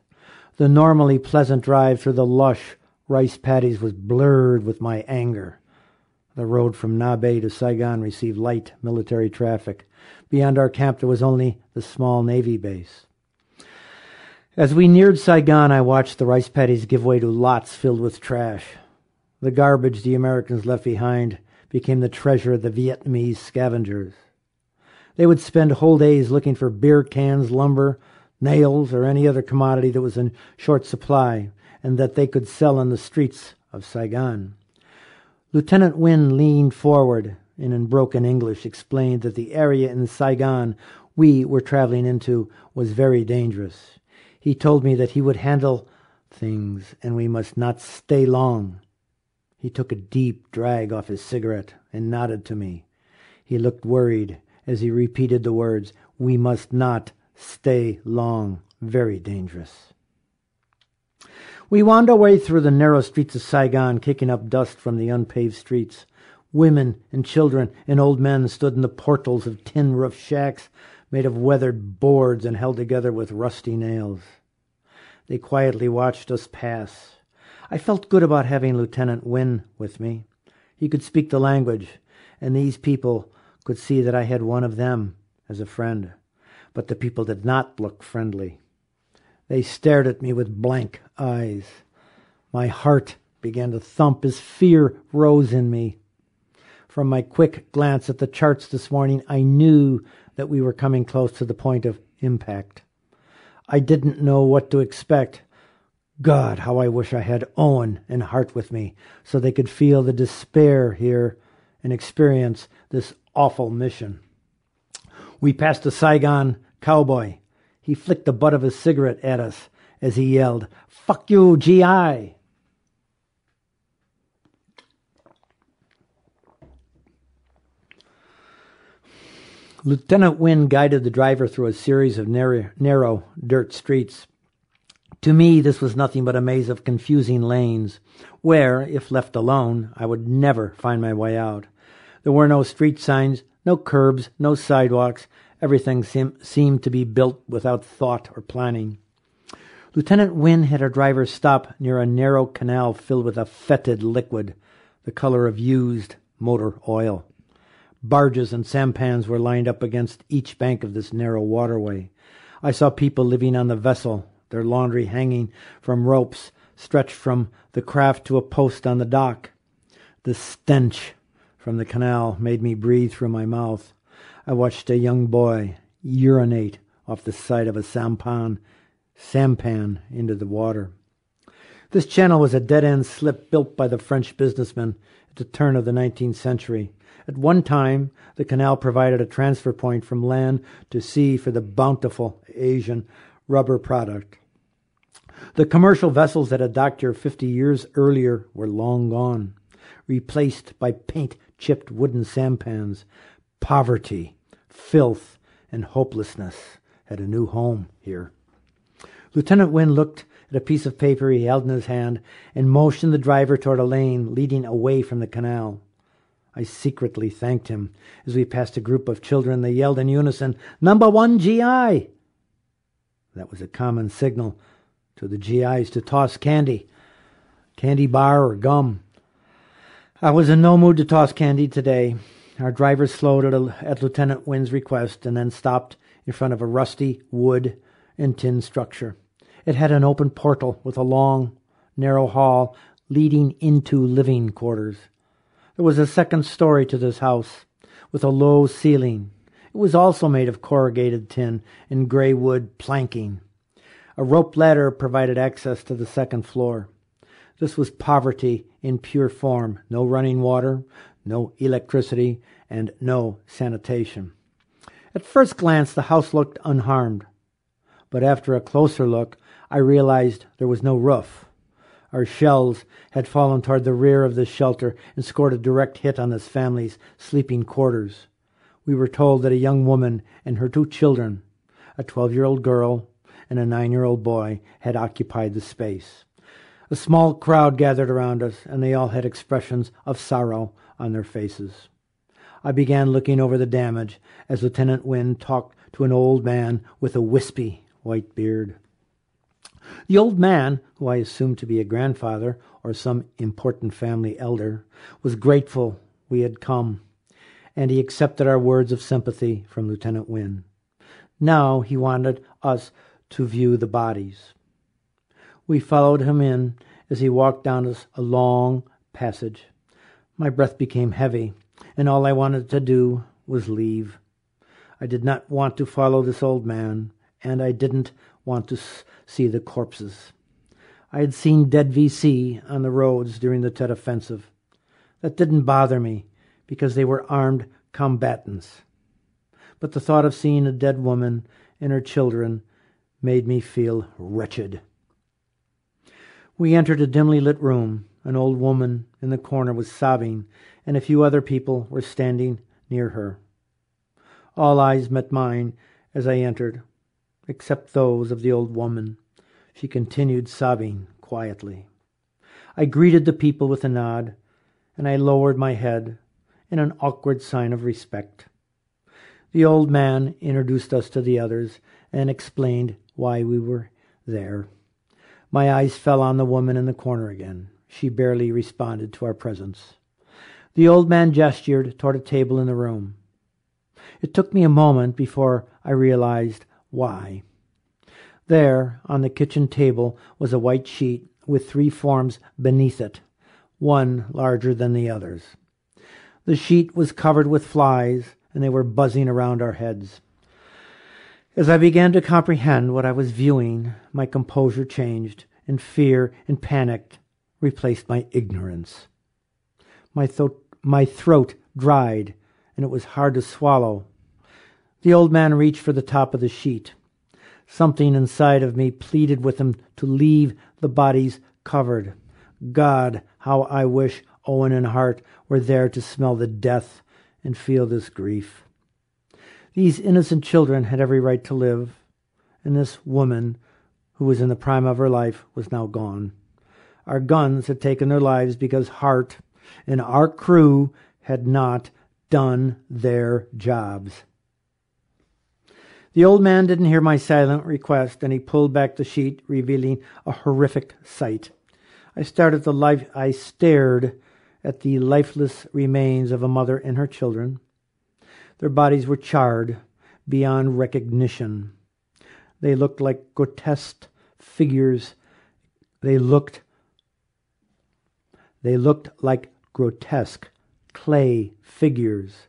The normally pleasant drive through the lush rice paddies was blurred with my anger. The road from Nha Be to Saigon received light military traffic. Beyond our camp there was only the small Navy base. As we neared Saigon, I watched the rice paddies give way to lots filled with trash. The garbage the Americans left behind became the treasure of the Vietnamese scavengers. They would spend whole days looking for beer cans, lumber, nails, or any other commodity that was in short supply and that they could sell on the streets of Saigon. Lieutenant Wynne leaned forward and in broken English explained that the area in Saigon we were traveling into was very dangerous. He told me that he would handle things and we must not stay long. He took a deep drag off his cigarette and nodded to me. He looked worried as he repeated the words, We must not stay long. Very dangerous. We wound our way through the narrow streets of Saigon, kicking up dust from the unpaved streets. Women and children and old men stood in the portals of tin roofed shacks made of weathered boards and held together with rusty nails. They quietly watched us pass. I felt good about having Lieutenant Wynne with me. He could speak the language, and these people could see that I had one of them as a friend. But the people did not look friendly. They stared at me with blank eyes. My heart began to thump as fear rose in me. From my quick glance at the charts this morning, I knew that we were coming close to the point of impact. I didn't know what to expect. God, how I wish I had Owen and Hart with me so they could feel the despair here and experience this awful mission. We passed a Saigon cowboy. He flicked the butt of his cigarette at us as he yelled, Fuck you, GI! Lieutenant Wynne guided the driver through a series of narrow, narrow, dirt streets. To me, this was nothing but a maze of confusing lanes, where, if left alone, I would never find my way out. There were no street signs, no curbs, no sidewalks. Everything seem, seemed to be built without thought or planning. Lieutenant Wynne had our driver stop near a narrow canal filled with a fetid liquid, the color of used motor oil. Barges and sampans were lined up against each bank of this narrow waterway. I saw people living on the vessel, their laundry hanging from ropes stretched from the craft to a post on the dock. The stench from the canal made me breathe through my mouth. I watched a young boy urinate off the side of a sampan, sampan into the water. This channel was a dead end slip built by the French businessmen at the turn of the 19th century. At one time, the canal provided a transfer point from land to sea for the bountiful Asian rubber product. The commercial vessels that had docked here 50 years earlier were long gone, replaced by paint chipped wooden sampans. Poverty, filth, and hopelessness had a new home here. Lieutenant Wynne looked at a piece of paper he held in his hand and motioned the driver toward a lane leading away from the canal. I secretly thanked him. As we passed a group of children, they yelled in unison, Number one GI! That was a common signal to the GIs to toss candy, candy bar or gum. I was in no mood to toss candy today. Our driver slowed at, a, at Lieutenant Wynne's request and then stopped in front of a rusty wood and tin structure. It had an open portal with a long, narrow hall leading into living quarters. There was a second story to this house, with a low ceiling. It was also made of corrugated tin and gray wood planking. A rope ladder provided access to the second floor. This was poverty in pure form no running water, no electricity, and no sanitation. At first glance, the house looked unharmed, but after a closer look, I realized there was no roof. Our shells had fallen toward the rear of the shelter and scored a direct hit on this family's sleeping quarters. We were told that a young woman and her two children, a 12 year old girl and a nine year old boy, had occupied the space. A small crowd gathered around us, and they all had expressions of sorrow on their faces. I began looking over the damage as Lieutenant Wynne talked to an old man with a wispy white beard. The old man, who I assumed to be a grandfather or some important family elder, was grateful we had come, and he accepted our words of sympathy from Lieutenant Wynne. Now he wanted us to view the bodies. We followed him in as he walked down a long passage. My breath became heavy, and all I wanted to do was leave. I did not want to follow this old man, and I didn't want to see the corpses. I had seen dead VC on the roads during the Tet Offensive. That didn't bother me because they were armed combatants. But the thought of seeing a dead woman and her children made me feel wretched. We entered a dimly lit room. An old woman in the corner was sobbing, and a few other people were standing near her. All eyes met mine as I entered, except those of the old woman. She continued sobbing quietly. I greeted the people with a nod, and I lowered my head in an awkward sign of respect. The old man introduced us to the others and explained why we were there. My eyes fell on the woman in the corner again. She barely responded to our presence. The old man gestured toward a table in the room. It took me a moment before I realized why. There, on the kitchen table, was a white sheet with three forms beneath it, one larger than the others. The sheet was covered with flies, and they were buzzing around our heads. As I began to comprehend what I was viewing, my composure changed, and fear and panic replaced my ignorance. My, thro- my throat dried, and it was hard to swallow. The old man reached for the top of the sheet. Something inside of me pleaded with him to leave the bodies covered. God, how I wish Owen and Hart were there to smell the death and feel this grief. These innocent children had every right to live, and this woman, who was in the prime of her life, was now gone. Our guns had taken their lives because Hart and our crew had not done their jobs. The old man didn't hear my silent request, and he pulled back the sheet, revealing a horrific sight. I started the life I stared at the lifeless remains of a mother and her children. Their bodies were charred beyond recognition. They looked like grotesque figures. They looked they looked like grotesque clay figures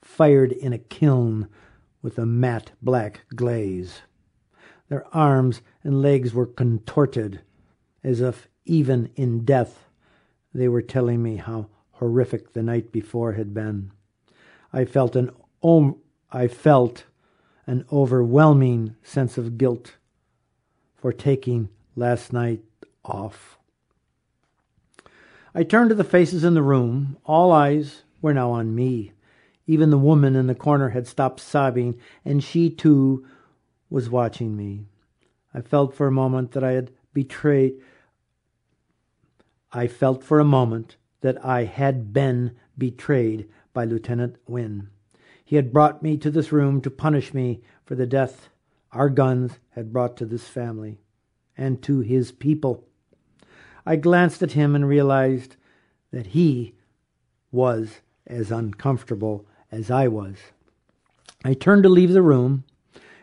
fired in a kiln with a matte black glaze. Their arms and legs were contorted as if even in death they were telling me how horrific the night before had been. I felt an om- I felt an overwhelming sense of guilt for taking last night off. I turned to the faces in the room. All eyes were now on me. Even the woman in the corner had stopped sobbing, and she too was watching me. I felt for a moment that I had betrayed. I felt for a moment that I had been betrayed by Lieutenant Wynne. He had brought me to this room to punish me for the death our guns had brought to this family and to his people. I glanced at him and realized that he was as uncomfortable as I was. I turned to leave the room.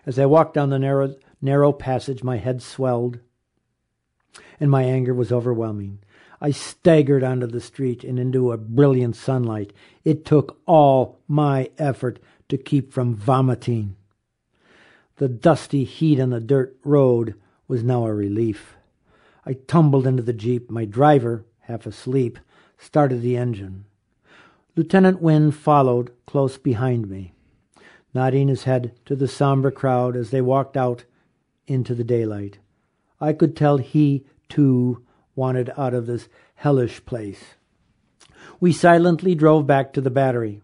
As I walked down the narrow, narrow passage, my head swelled and my anger was overwhelming. I staggered onto the street and into a brilliant sunlight. It took all my effort to keep from vomiting. The dusty heat on the dirt road was now a relief. I tumbled into the jeep. My driver, half asleep, started the engine. Lieutenant Wynne followed close behind me, nodding his head to the somber crowd as they walked out into the daylight. I could tell he, too, wanted out of this hellish place. We silently drove back to the battery.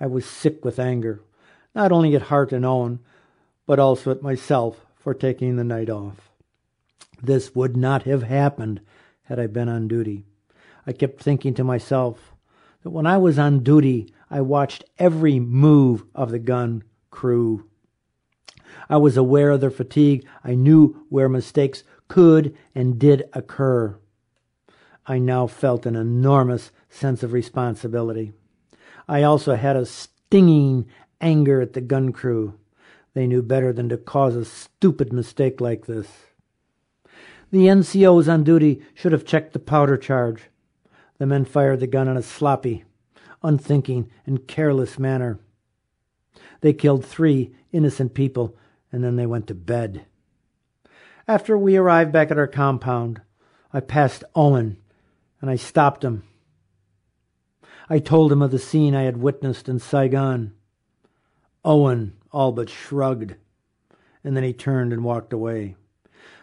I was sick with anger, not only at Hart and Owen, but also at myself for taking the night off. This would not have happened had I been on duty. I kept thinking to myself that when I was on duty, I watched every move of the gun crew. I was aware of their fatigue. I knew where mistakes could and did occur. I now felt an enormous sense of responsibility. I also had a stinging anger at the gun crew. They knew better than to cause a stupid mistake like this. The NCOs on duty should have checked the powder charge. The men fired the gun in a sloppy, unthinking, and careless manner. They killed three innocent people and then they went to bed. After we arrived back at our compound, I passed Owen and I stopped him. I told him of the scene I had witnessed in Saigon. Owen all but shrugged, and then he turned and walked away.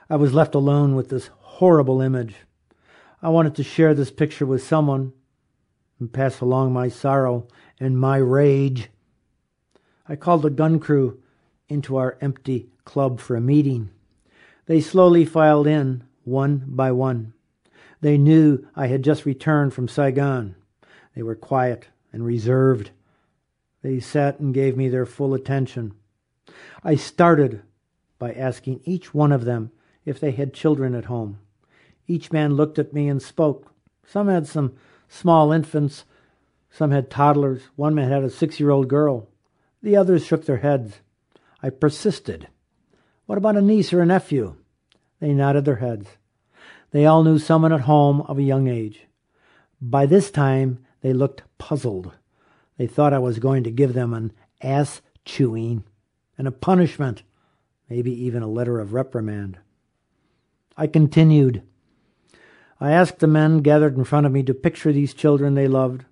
I was left alone with this horrible image. I wanted to share this picture with someone and pass along my sorrow and my rage. I called the gun crew into our empty club for a meeting. They slowly filed in, one by one. They knew I had just returned from Saigon. They were quiet and reserved. They sat and gave me their full attention. I started by asking each one of them if they had children at home. Each man looked at me and spoke. Some had some small infants, some had toddlers, one man had a six year old girl. The others shook their heads. I persisted. What about a niece or a nephew? They nodded their heads. They all knew someone at home of a young age. By this time, they looked puzzled. They thought I was going to give them an ass chewing and a punishment, maybe even a letter of reprimand. I continued. I asked the men gathered in front of me to picture these children they loved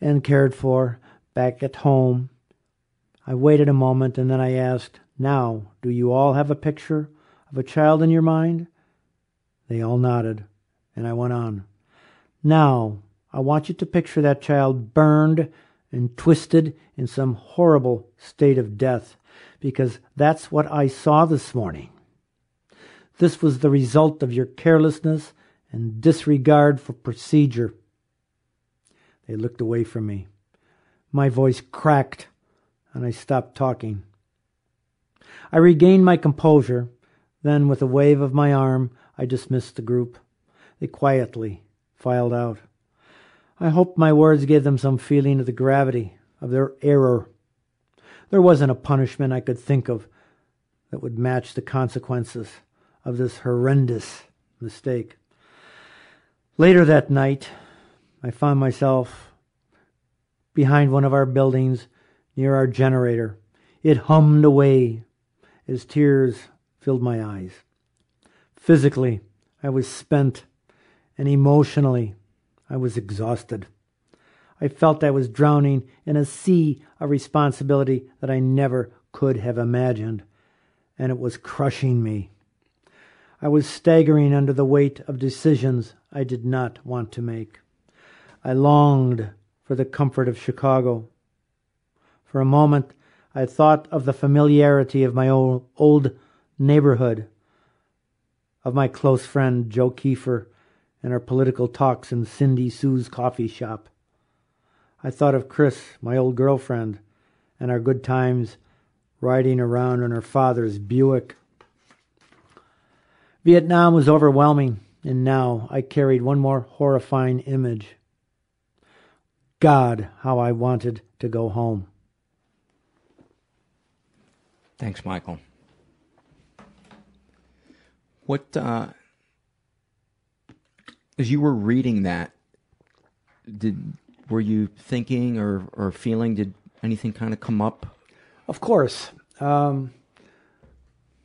and cared for back at home. I waited a moment and then I asked, Now, do you all have a picture of a child in your mind? They all nodded, and I went on. Now, I want you to picture that child burned and twisted in some horrible state of death, because that's what I saw this morning. This was the result of your carelessness and disregard for procedure. They looked away from me. My voice cracked, and I stopped talking. I regained my composure. Then, with a wave of my arm, I dismissed the group. They quietly filed out. I hoped my words gave them some feeling of the gravity of their error. There wasn't a punishment I could think of that would match the consequences of this horrendous mistake. Later that night, I found myself behind one of our buildings near our generator. It hummed away as tears filled my eyes. Physically, I was spent, and emotionally, I was exhausted. I felt I was drowning in a sea of responsibility that I never could have imagined, and it was crushing me. I was staggering under the weight of decisions I did not want to make. I longed for the comfort of Chicago. For a moment, I thought of the familiarity of my old, old neighborhood, of my close friend Joe Kiefer and our political talks in Cindy Sue's coffee shop. I thought of Chris, my old girlfriend, and our good times riding around in her father's Buick. Vietnam was overwhelming, and now I carried one more horrifying image. God, how I wanted to go home. Thanks, Michael. What, uh, as you were reading that, did were you thinking or, or feeling? Did anything kind of come up? Of course. Um,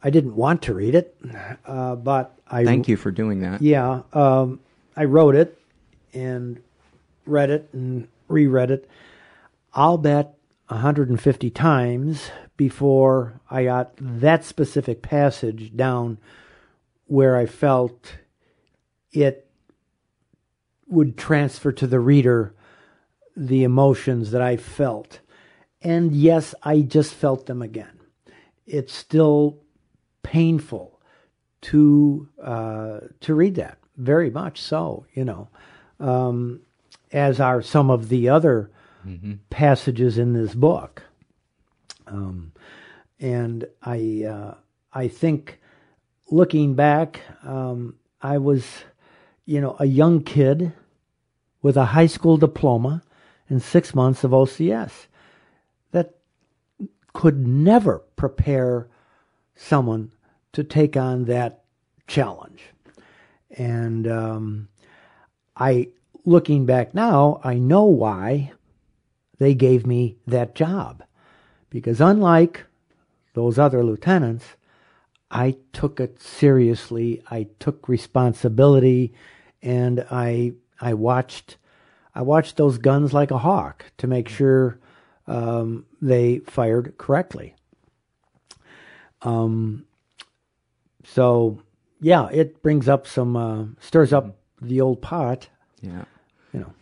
I didn't want to read it, uh, but I thank you for doing that. Yeah, um, I wrote it and read it and reread it. I'll bet 150 times before I got that specific passage down where I felt it would transfer to the reader the emotions that I felt. And yes, I just felt them again. It's still painful to uh, to read that, very much so. You know, um, as are some of the other mm-hmm. passages in this book. Um, and I uh, I think looking back, um, I was, you know, a young kid with a high school diploma and six months of OCS that could never prepare someone to take on that challenge. And um, I, looking back now, I know why they gave me that job Because unlike those other lieutenants, I took it seriously. I took responsibility, and I I watched I watched those guns like a hawk to make sure um, they fired correctly. Um, so yeah, it brings up some uh, stirs up the old pot. Yeah. You know.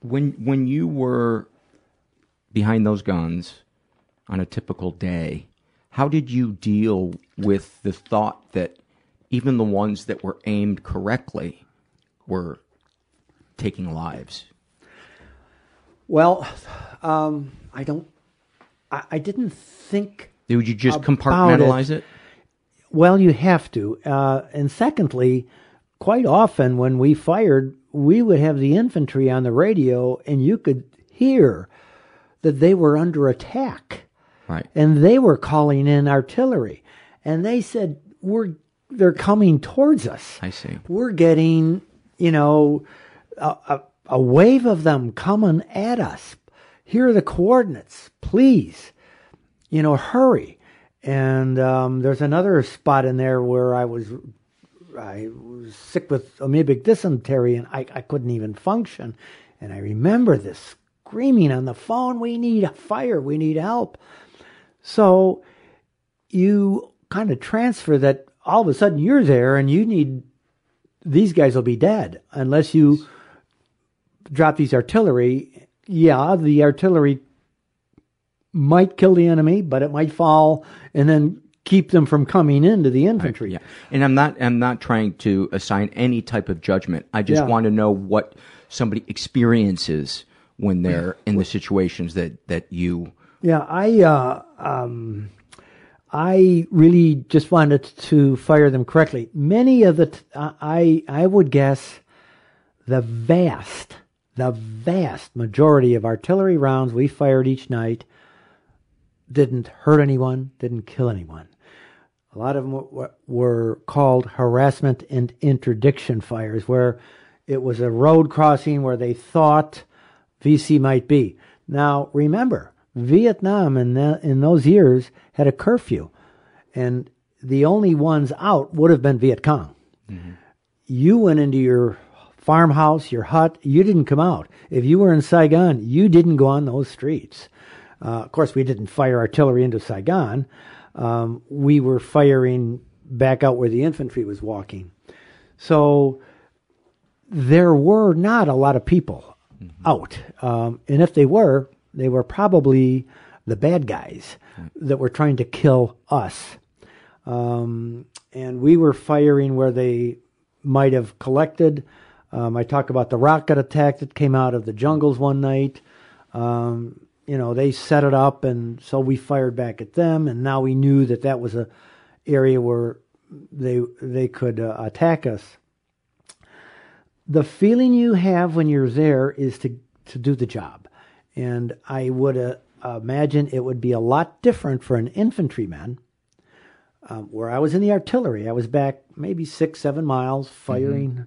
When when you were behind those guns on a typical day, how did you deal with the thought that even the ones that were aimed correctly were taking lives? Well, um, I don't. I, I didn't think. Would you just compartmentalize it? Well, you have to. Uh, and secondly, quite often when we fired, we would have the infantry on the radio, and you could hear that they were under attack. Right. And they were calling in artillery. And they said, We're they're coming towards us. I see. We're getting, you know, a, a, a wave of them coming at us. Here are the coordinates. Please, you know, hurry. And um, there's another spot in there where I was I was sick with amoebic dysentery and I, I couldn't even function. And I remember this screaming on the phone, we need fire, we need help. So you kind of transfer that all of a sudden you're there and you need these guys will be dead unless you drop these artillery. Yeah, the artillery might kill the enemy, but it might fall and then keep them from coming into the infantry. Yeah. And I'm not I'm not trying to assign any type of judgment. I just Yeah. want to know what somebody experiences when they're in the situations that that you Yeah, I uh, um, I really just wanted to fire them correctly. Many of the t- I I would guess the vast the vast majority of artillery rounds we fired each night didn't hurt anyone, didn't kill anyone. A lot of them were, were called harassment and interdiction fires, where it was a road crossing where they thought VC might be. Now, remember, Vietnam in, in those years had a curfew, and the only ones out would have been Viet Cong. You went into your farmhouse, your hut, you didn't come out. If you were in Saigon, you didn't go on those streets. Uh, of course, we didn't fire artillery into Saigon. Um, we were firing back out where the infantry was walking. So there were not a lot of people out. Um, and if they were, they were probably the bad guys that were trying to kill us. Um, and we were firing where they might have collected. Um, I talk about the rocket attack that came out of the jungles one night. Um, you know, they set it up, and so we fired back at them. And now we knew that that was a area where they they could uh, attack us. The feeling you have when you're there is to to do the job, and I would uh, imagine it would be a lot different for an infantryman. Um, where I was in the artillery, I was back maybe six, seven miles firing.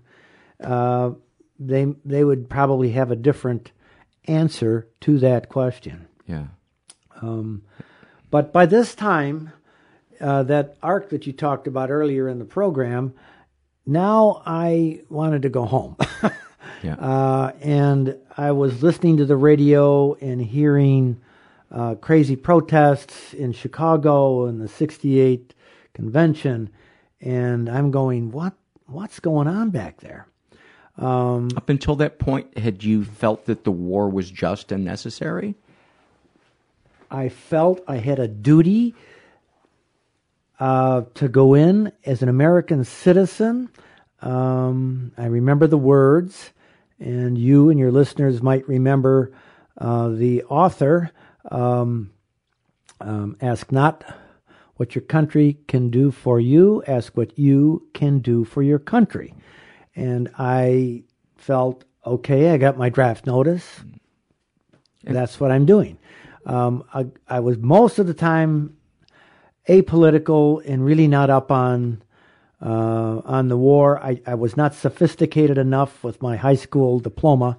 Uh, they they would probably have a different answer to that question. Yeah. Um, but by this time, uh, that arc that you talked about earlier in the program, now I wanted to go home. Yeah. Uh, and I was listening to the radio and hearing uh, crazy protests in Chicago and the 68 convention. And I'm going, what? What's going on back there? Um, Up until that point, had you felt that the war was just and necessary? I felt I had a duty uh, to go in as an American citizen. Um, I remember the words, and you and your listeners might remember uh, the author. Um, um, ask not what your country can do for you, ask what you can do for your country. And I felt, okay, I got my draft notice. That's what I'm doing. Um, I, I was most of the time apolitical and really not up on uh, on the war. I, I was not sophisticated enough with my high school diploma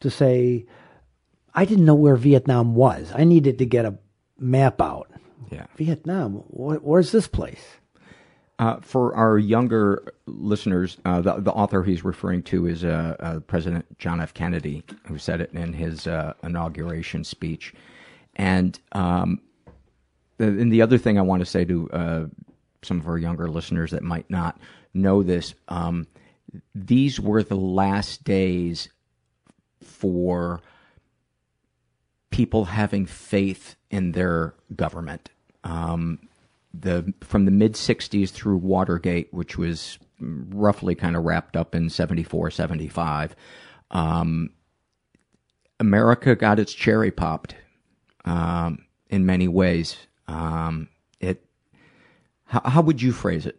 to say I didn't know where Vietnam was. I needed to get a map out. Yeah. Vietnam. Wh- where's this place? Uh, for our younger listeners, uh, the, the author he's referring to is uh, uh, President John F. Kennedy, who said it in his uh, inauguration speech. And um, the, and the other thing I want to say to uh, some of our younger listeners that might not know this, um, these were the last days for people having faith in their government. Um, the from the mid 60s through Watergate, which was roughly kind of wrapped up in 74, 75, um, America got its cherry popped um, in many ways. Um, it, how, how would you phrase it?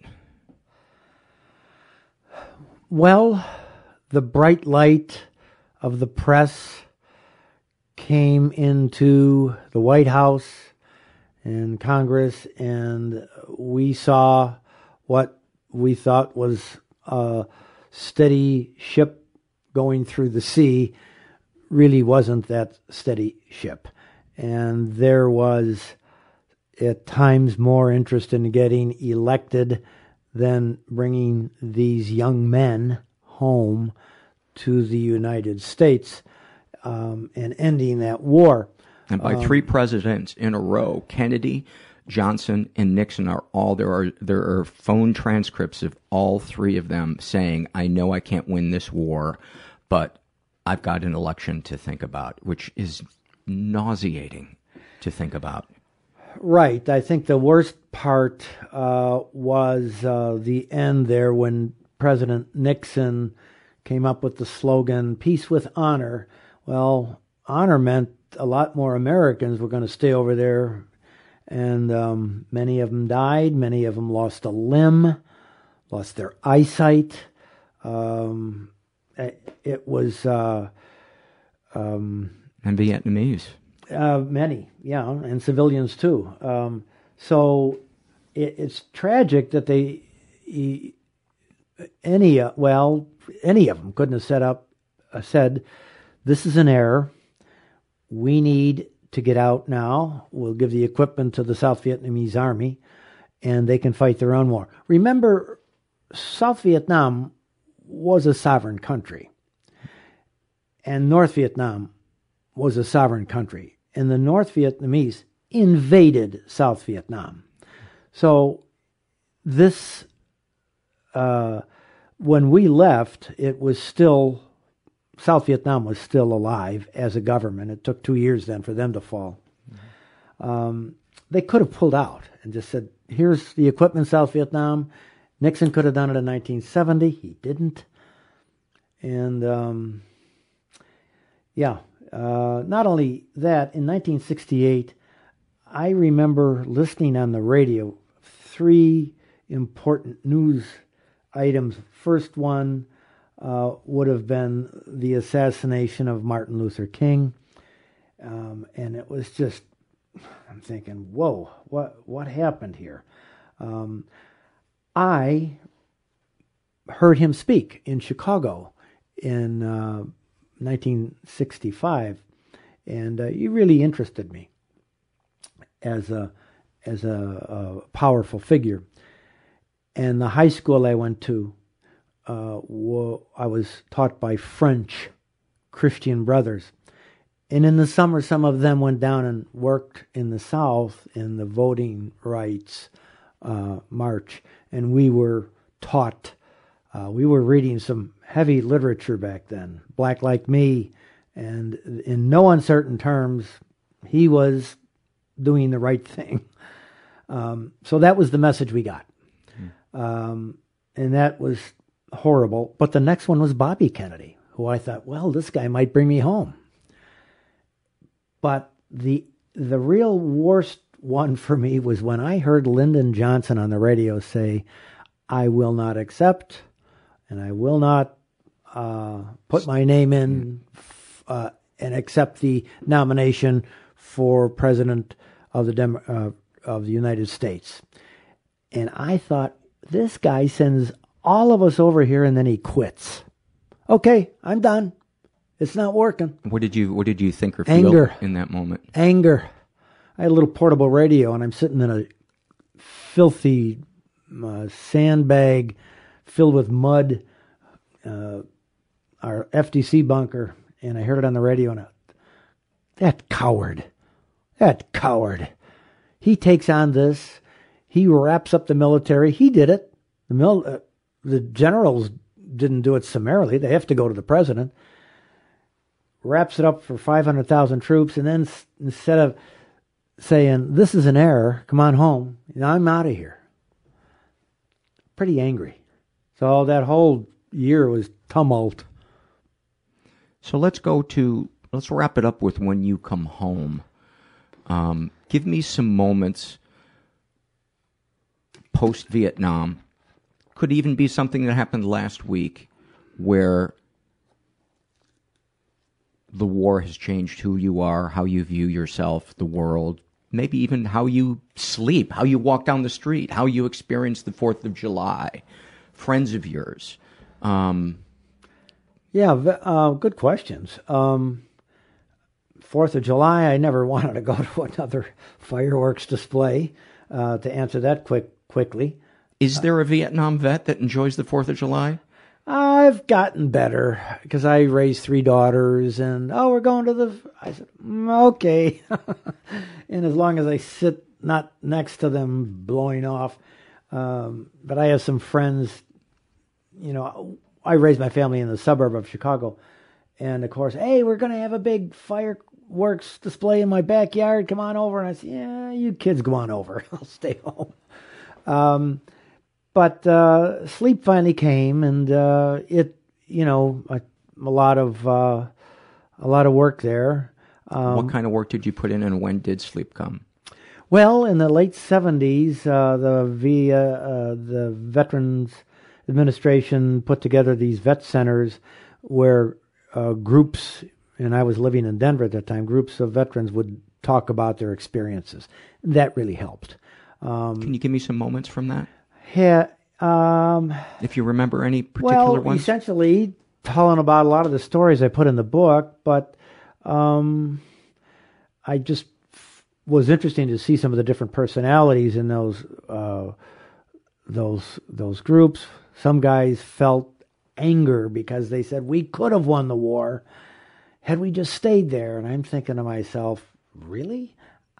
Well, the bright light of the press came into the White House and Congress, and we saw what we thought was a steady ship going through the sea really wasn't that steady ship. And there was at times more interest in getting elected than bringing these young men home to the United States um, and ending that war. And by Um, three presidents in a row, Kennedy, Johnson, and Nixon are all there are there are phone transcripts of all three of them saying, "I know I can't win this war, but I've got an election to think about," which is nauseating to think about. Right. I think the worst part uh, was uh, the end there when President Nixon came up with the slogan "Peace with Honor." Well, honor meant a lot more Americans were going to stay over there, and um, many of them died. Many of them lost a limb, lost their eyesight. Um, it, was uh, um, And Vietnamese. Uh, many, yeah, and civilians too. Um, so it, it's tragic that they, e- any, uh, well, any of them couldn't have set up, uh, said, this is an error. We need to get out now. We'll give the equipment to the South Vietnamese army, and they can fight their own war. Remember, South Vietnam was a sovereign country, and North Vietnam was a sovereign country, and the North Vietnamese invaded South Vietnam. So, this, uh, when we left, it was still, South Vietnam was still alive as a government. It took two years then for them to fall. Um, they could have pulled out and just said, here's the equipment, South Vietnam. Nixon could have done it in 1970. He didn't. And, um, yeah, uh, not only that, in 1968, I remember listening on the radio three important news items. First one uh, would have been the assassination of Martin Luther King, um, and it was just I'm thinking, whoa, what what happened here? Um, I heard him speak in Chicago in uh, 1965, and uh, he really interested me as a as a, a powerful figure. And the high school I went to, uh, wa- I was taught by French Christian brothers. And in the summer, some of them went down and worked in the South in the voting rights uh, march. And we were taught, uh, we were reading some heavy literature back then, Black Like Me. And in no uncertain terms, he was doing the right thing. Um, so that was the message we got. Um, and that was horrible. But the next one was Bobby Kennedy, who I thought, well, this guy might bring me home. But the the real worst one for me was when I heard Lyndon Johnson on the radio say, "I will not accept, and I will not uh, put my name in uh, and accept the nomination for president of the Dem- uh, of the United States." And I thought, this guy sends all of us over here, and then he quits. Okay, I'm done. It's not working. What did you What did you think or feel Anger. in that moment? Anger. I had a little portable radio, and I'm sitting in a filthy uh, sandbag filled with mud, uh, our FDC bunker, and I heard it on the radio, and I, that coward, that coward, he takes on this. He wraps up the military. He did it. The mil- uh, the generals didn't do it summarily. They have to go to the president. Wraps it up for 500,000 troops, and then s- instead of saying, This is an error, come on home, I'm out of here. Pretty angry. So that whole year was tumult. So let's go to let's wrap it up with when you come home. Um, give me some moments post Vietnam. Could even be something that happened last week where the war has changed who you are, how you view yourself, the world, maybe even how you sleep, how you walk down the street, how you experience the 4th of July, friends of yours. Um, Yeah, uh, good questions. Um, Fourth of July, I never wanted to go to another fireworks display. Uh, to answer that quick quickly, Is there a Vietnam vet that enjoys the 4th of July? I've gotten better because I raised three daughters, and oh, we're going to the. I said, "Mm, okay, and as long as I sit not next to them blowing off, um, but I have some friends. You know, I raised my family in the suburb of Chicago, and of course, hey, we're going to have a big fireworks display in my backyard. Come on over, and I said, yeah, you kids go on over. I'll stay home. Um, but uh, sleep finally came, and uh, it, you know, a, a lot of uh, a lot of work there. Um, what kind of work did you put in, and when did sleep come? Well, in the late seventies, uh, the v, uh, uh, the Veterans Administration put together these vet centers where uh, groups, and I was living in Denver at that time. Groups of veterans would talk about their experiences. That really helped. Um, Can you give me some moments from that? yeah, um, If you remember any particular well, ones? essentially telling about a lot of the stories I put in the book, but um, I just f- was interesting to see some of the different personalities in those uh, those those groups. Some guys felt anger because they said we could have won the war had we just stayed there, and I'm thinking to myself, really?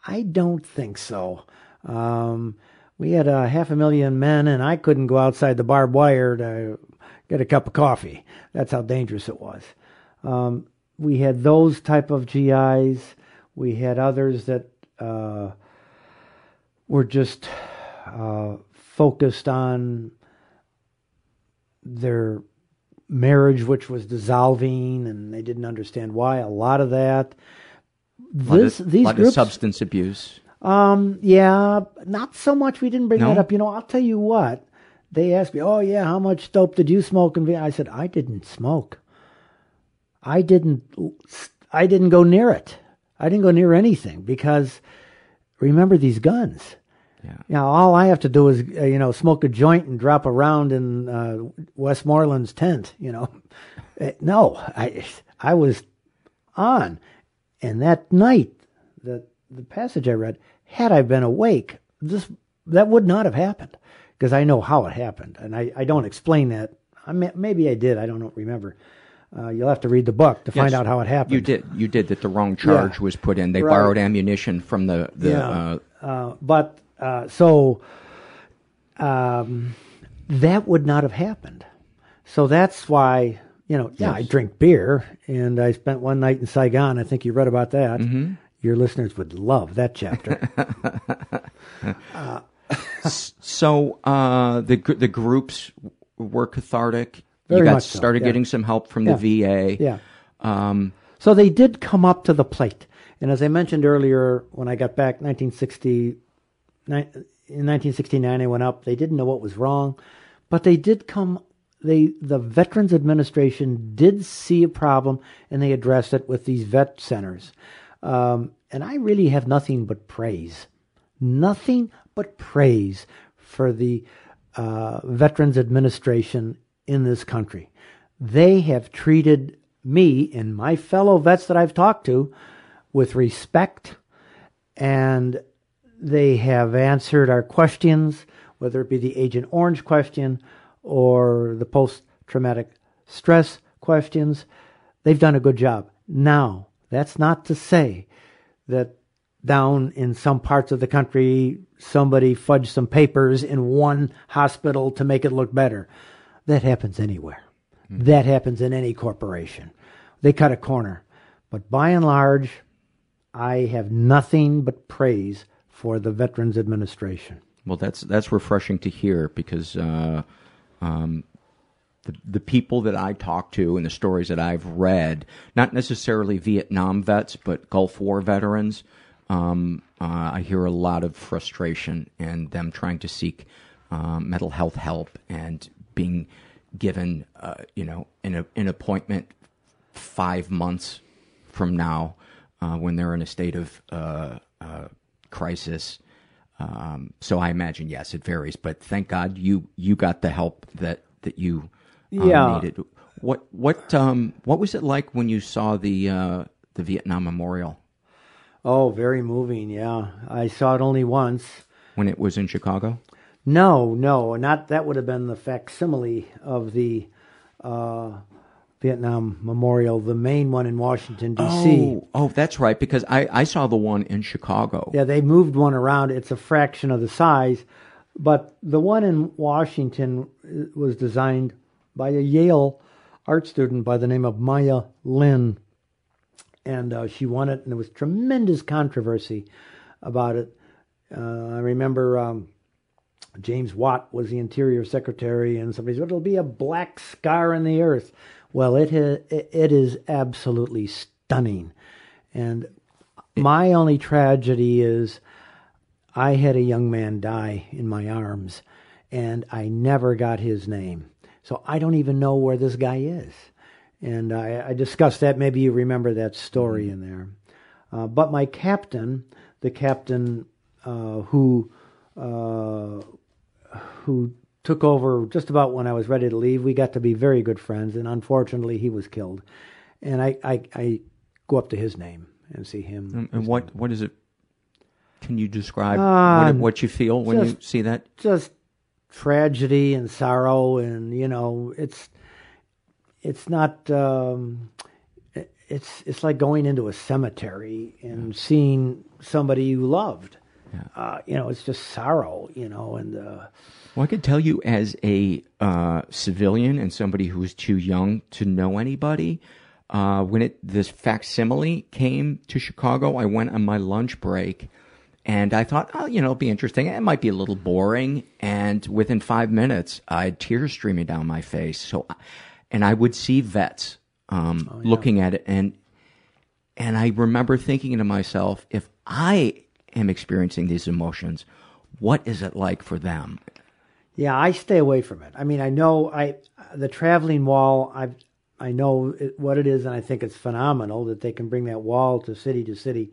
I don't think so. Um, we had a half a million men, and I couldn't go outside the barbed wire to get a cup of coffee. That's how dangerous it was. Um, we had those type of GIs. We had others that uh, were just uh, focused on their marriage, which was dissolving, and they didn't understand why. A lot of that. This of, these lot groups, of substance abuse. um, yeah, not so much. We didn't bring No? that up. You know, I'll tell you what. They asked me, "Oh yeah, how much dope did you smoke?" And I said, "I didn't smoke. I didn't. I didn't go near it. I didn't go near anything because remember these guns. Yeah. You know, all I have to do is uh, you know smoke a joint and drop around in uh, Westmoreland's tent. You know, Uh, no, I I was on, and that night the the passage I read, had I been awake, this that would not have happened because I know how it happened, and I, I don't explain that. I may, maybe I did. I don't remember. Uh, you'll have to read the book to find out how it happened. You did. You did that. The wrong charge Yeah. was put in. They Right. borrowed ammunition from the the. yeah. Uh, Uh, but uh, so um, that would not have happened. So that's why you know. Yeah, I drink beer, and I spent one night in Saigon. I think you read about that. Mhm. Your listeners would love that chapter. so uh, the the groups were cathartic. Very you got much so, started yeah. getting some help from the VA. Yeah. Um, So they did come up to the plate. And as I mentioned earlier, when I got back 1960, ni- in 1969, I went up. They didn't know what was wrong, but they did come. They the Veterans Administration did see a problem, and they addressed it with these vet centers. Um, and I really have nothing but praise, nothing but praise for the uh, Veterans Administration in this country. They have treated me and my fellow vets that I've talked to with respect and they have answered our questions, whether it be the Agent Orange question or the post traumatic stress questions. They've done a good job. Now, that's not to say that down in some parts of the country, somebody fudged some papers in one hospital to make it look better. That happens anywhere. Mm-hmm. That happens in any corporation. They cut a corner. But by and large, I have nothing but praise for the Veterans Administration. Well, that's that's refreshing to hear because uh, um, the the people that I talk to and the stories that I've read, not necessarily Vietnam vets, but Gulf War veterans, um, uh, I hear a lot of frustration and them trying to seek uh, mental health help and being given, uh, you know, an an appointment five months from now uh, when they're in a state of uh, crisis. Um, so I imagine yes, it varies, but thank God you you got the help that that you um, yeah. needed. What what um, what was it like when you saw the uh, the Vietnam Memorial? Oh, very moving. Yeah, I saw it only once. When it was in Chicago. No, no, not that would have been the facsimile of the uh, Vietnam Memorial, the main one in Washington D.C. Oh, oh, that's right. Because I, I saw the one in Chicago. Yeah, they moved one around. It's a fraction of the size, but the one in Washington uh, was designed by a Yale art student by the name of Maya Lin, and uh, she won it, and there was tremendous controversy about it. Uh, I remember um, James Watt was the Interior Secretary, and somebody said it'll be a black scar in the earth. Well, it it is absolutely stunning, and my only tragedy is I had a young man die in my arms, and I never got his name, so I don't even know where this guy is. And I, I discussed that. Maybe you remember that story in there. Uh, but my captain, the captain uh, who uh, who took over just about when I was ready to leave. We got to be very good friends, and unfortunately, he was killed. And I, I, I go up to his name and see him. And, and what, name. what is it? Can you describe uh, what, what, you feel when just, you see that? Just tragedy and sorrow, and you know, it's it's not. Um, it's it's like going into a cemetery and seeing somebody you loved. Yeah. Uh, you know, it's just sorrow. You know, and. Uh, well, I can tell you as a uh, civilian and somebody who's too young to know anybody, uh, when it this facsimile came to Chicago, I went on my lunch break, and I thought, oh, you know, it'll be interesting. It might be a little boring, and within five minutes, I had tears streaming down my face. So, and I would see vets um, oh, yeah. looking at it, and and I remember thinking to myself, if I am experiencing these emotions, what is it like for them? Yeah, I stay away from it. I mean, I know I the traveling wall. I I know it, what it is, and I think it's phenomenal that they can bring that wall to city to city.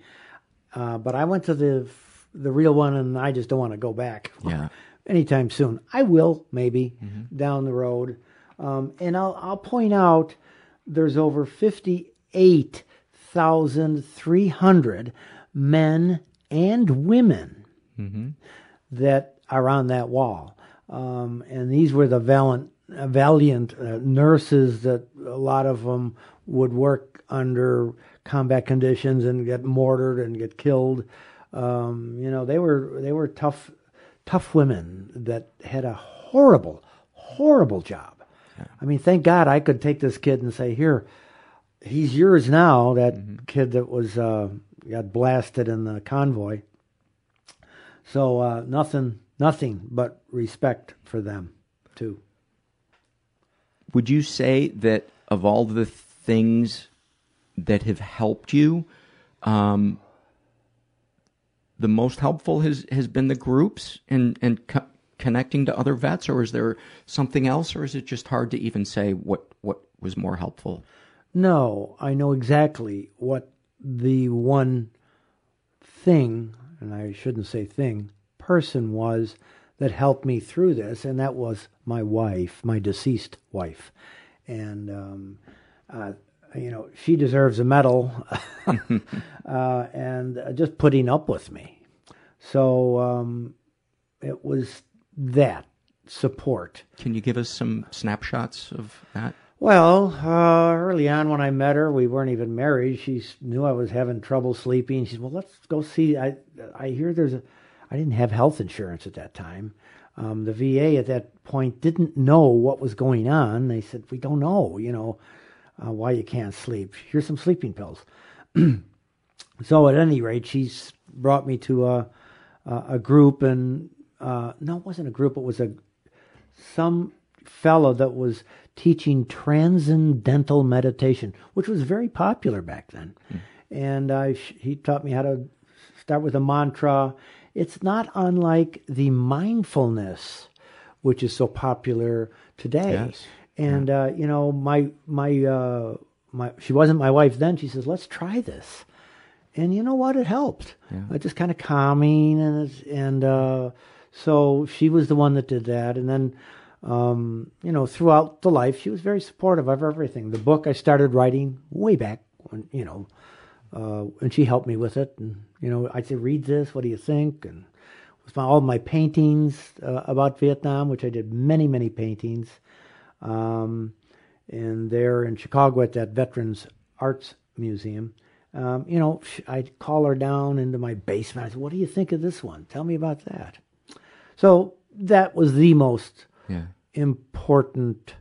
Uh, but I went to the the real one, and I just don't want to go back. Yeah. anytime soon. I will maybe mm-hmm. down the road, um, and I'll I'll point out there's over fifty eight thousand three hundred men and women mm-hmm. that are on that wall. Um, and these were the valiant, valiant uh, nurses that a lot of them would work under combat conditions and get mortared and get killed. Um, you know, they were they were tough, tough women that had a horrible, horrible job. Yeah. I mean, thank God I could take this kid and say, "Here, he's yours now." That mm-hmm. kid that was uh, got blasted in the convoy. So uh, nothing nothing but respect for them too. Would you say that of all the things that have helped you, um, the most helpful has, has been the groups and and co- connecting to other vets, or is there something else, or is it just hard to even say what what was more helpful? No, I know exactly what the one thing, and I shouldn't say thing, person was that helped me through this, and that was my wife, my deceased wife. And um, uh, you know, she deserves a medal, uh, and uh, just putting up with me. So um, it was that support. Can you give us some snapshots of that? Well, uh, early on when I met her, we weren't even married. She knew I was having trouble sleeping. She said, "Well, let's go see." I I hear there's a. I didn't have health insurance at that time. Um, the VA at that point didn't know what was going on. They said, "We don't know, you know, uh, why you can't sleep. Here's some sleeping pills." so at any rate, she's brought me to a a group, and uh, no, it wasn't a group. It was a some fellow that was teaching transcendental meditation, which was very popular back then. Mm. And I, he taught me how to start with a mantra. It's not unlike the mindfulness, which is so popular today. Yes. And yeah. uh, you know, my my uh, my she wasn't my wife then. She says, "Let's try this," and you know what? It helped. Yeah. It just kind of calming and and uh, so she was the one that did that, and then um, you know, throughout the life, she was very supportive of everything. The book I started writing way back when, you know, uh, and she helped me with it. And, you know, I'd say, read this, what do you think? And with my, all my paintings uh, about Vietnam, which I did many, many paintings. Um, and there in Chicago at that Veterans Arts Museum, um, you know, I'd call her down into my basement. I said, what do you think of this one? Tell me about that. So that was the most yeah. important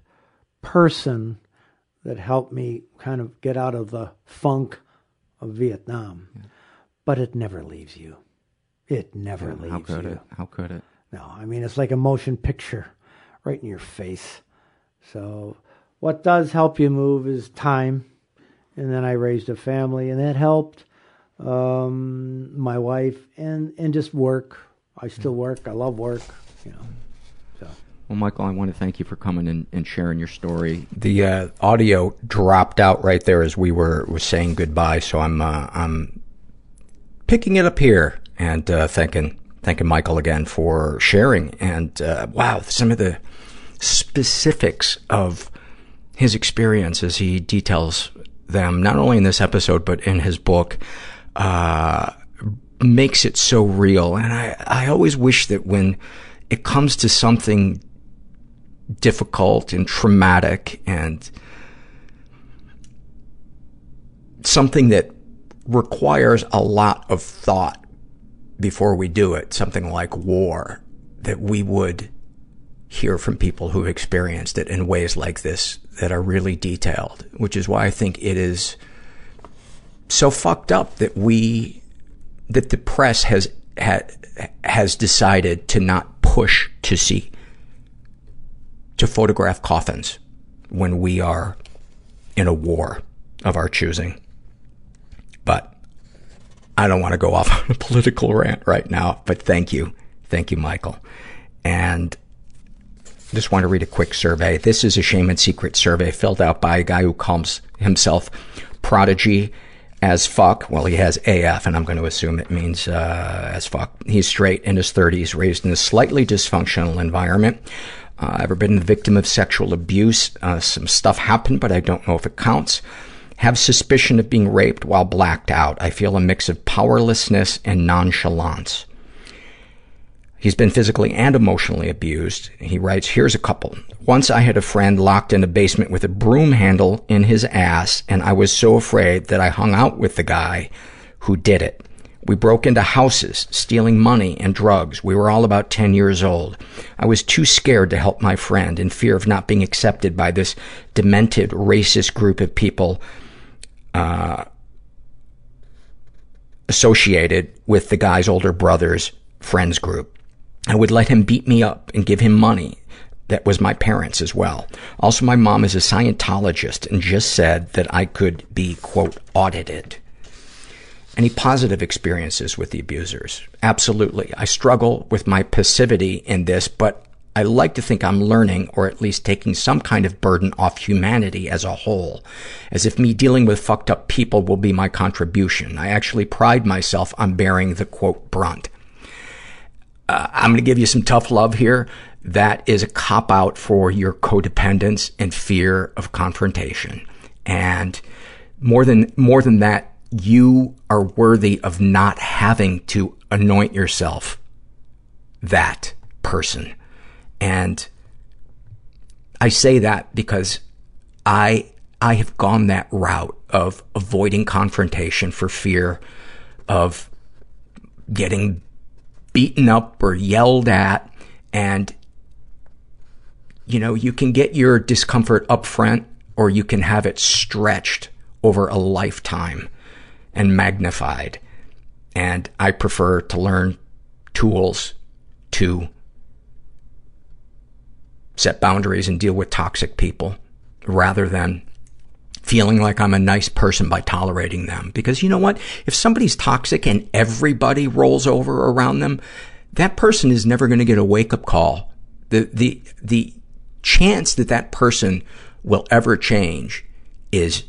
person that helped me kind of get out of the funk of Vietnam. Yeah. But it never leaves you. It never Yeah, leaves how could you. it? How could it? No, I mean it's like a motion picture right in your face. So what does help you move is time. And then I raised a family and that helped. Um, my wife and and just work. I still work. I love work, you know. Well, Michael, I want to thank you for coming and, and sharing your story. The uh, audio dropped out right there as we were, were saying goodbye, so I'm uh, I'm picking it up here and uh, thanking thanking Michael again for sharing. And uh, wow, some of the specifics of his experience as he details them, not only in this episode but in his book, uh, makes it so real. And I I always wish that when it comes to something difficult and traumatic and something that requires a lot of thought before we do it, something like war, that we would hear from people who've experienced it in ways like this that are really detailed, which is why I think it is so fucked up that we, that the press has, ha, has decided to not push to see to photograph coffins when we are in a war of our choosing. But I don't want to go off on a political rant right now, but thank you. Thank you, Michael. And just want to read a quick survey. This is a shame and secret survey filled out by a guy who calls himself Prodigy as fuck. Well, he has AF, and I'm going to assume it means uh, as fuck. He's straight, in his 30s, raised in a slightly dysfunctional environment. Uh, ever been the victim of sexual abuse? Uh, some stuff happened, but I don't know if it counts. Have suspicion of being raped while blacked out. I feel a mix of powerlessness and nonchalance. He's been physically and emotionally abused. He writes, here's a couple. Once I had a friend locked in a basement with a broom handle in his ass, and I was so afraid that I hung out with the guy who did it. We broke into houses, stealing money and drugs. We were all about 10 years old. I was too scared to help my friend in fear of not being accepted by this demented, racist group of people, uh, associated with the guy's older brother's friends group. I would let him beat me up and give him money. That was my parents as well. Also, my mom is a Scientologist and just said that I could be, quote, audited. Any positive experiences with the abusers? Absolutely. I struggle with my passivity in this, but I like to think I'm learning or at least taking some kind of burden off humanity as a whole. As if me dealing with fucked up people will be my contribution. I actually pride myself on bearing the quote brunt. Uh, I'm going to give you some tough love here. That is a cop out for your codependence and fear of confrontation. And more than, more than that, you are worthy of not having to anoint yourself that person. And I say that because I, I have gone that route of avoiding confrontation for fear of getting beaten up or yelled at. And, you know, you can get your discomfort up front or you can have it stretched over a lifetime and magnified. And I prefer to learn tools to set boundaries and deal with toxic people rather than feeling like I'm a nice person by tolerating them. Because you know what? If somebody's toxic and everybody rolls over around them, that person is never going to get a wake up call. The, the, the chance that that person will ever change is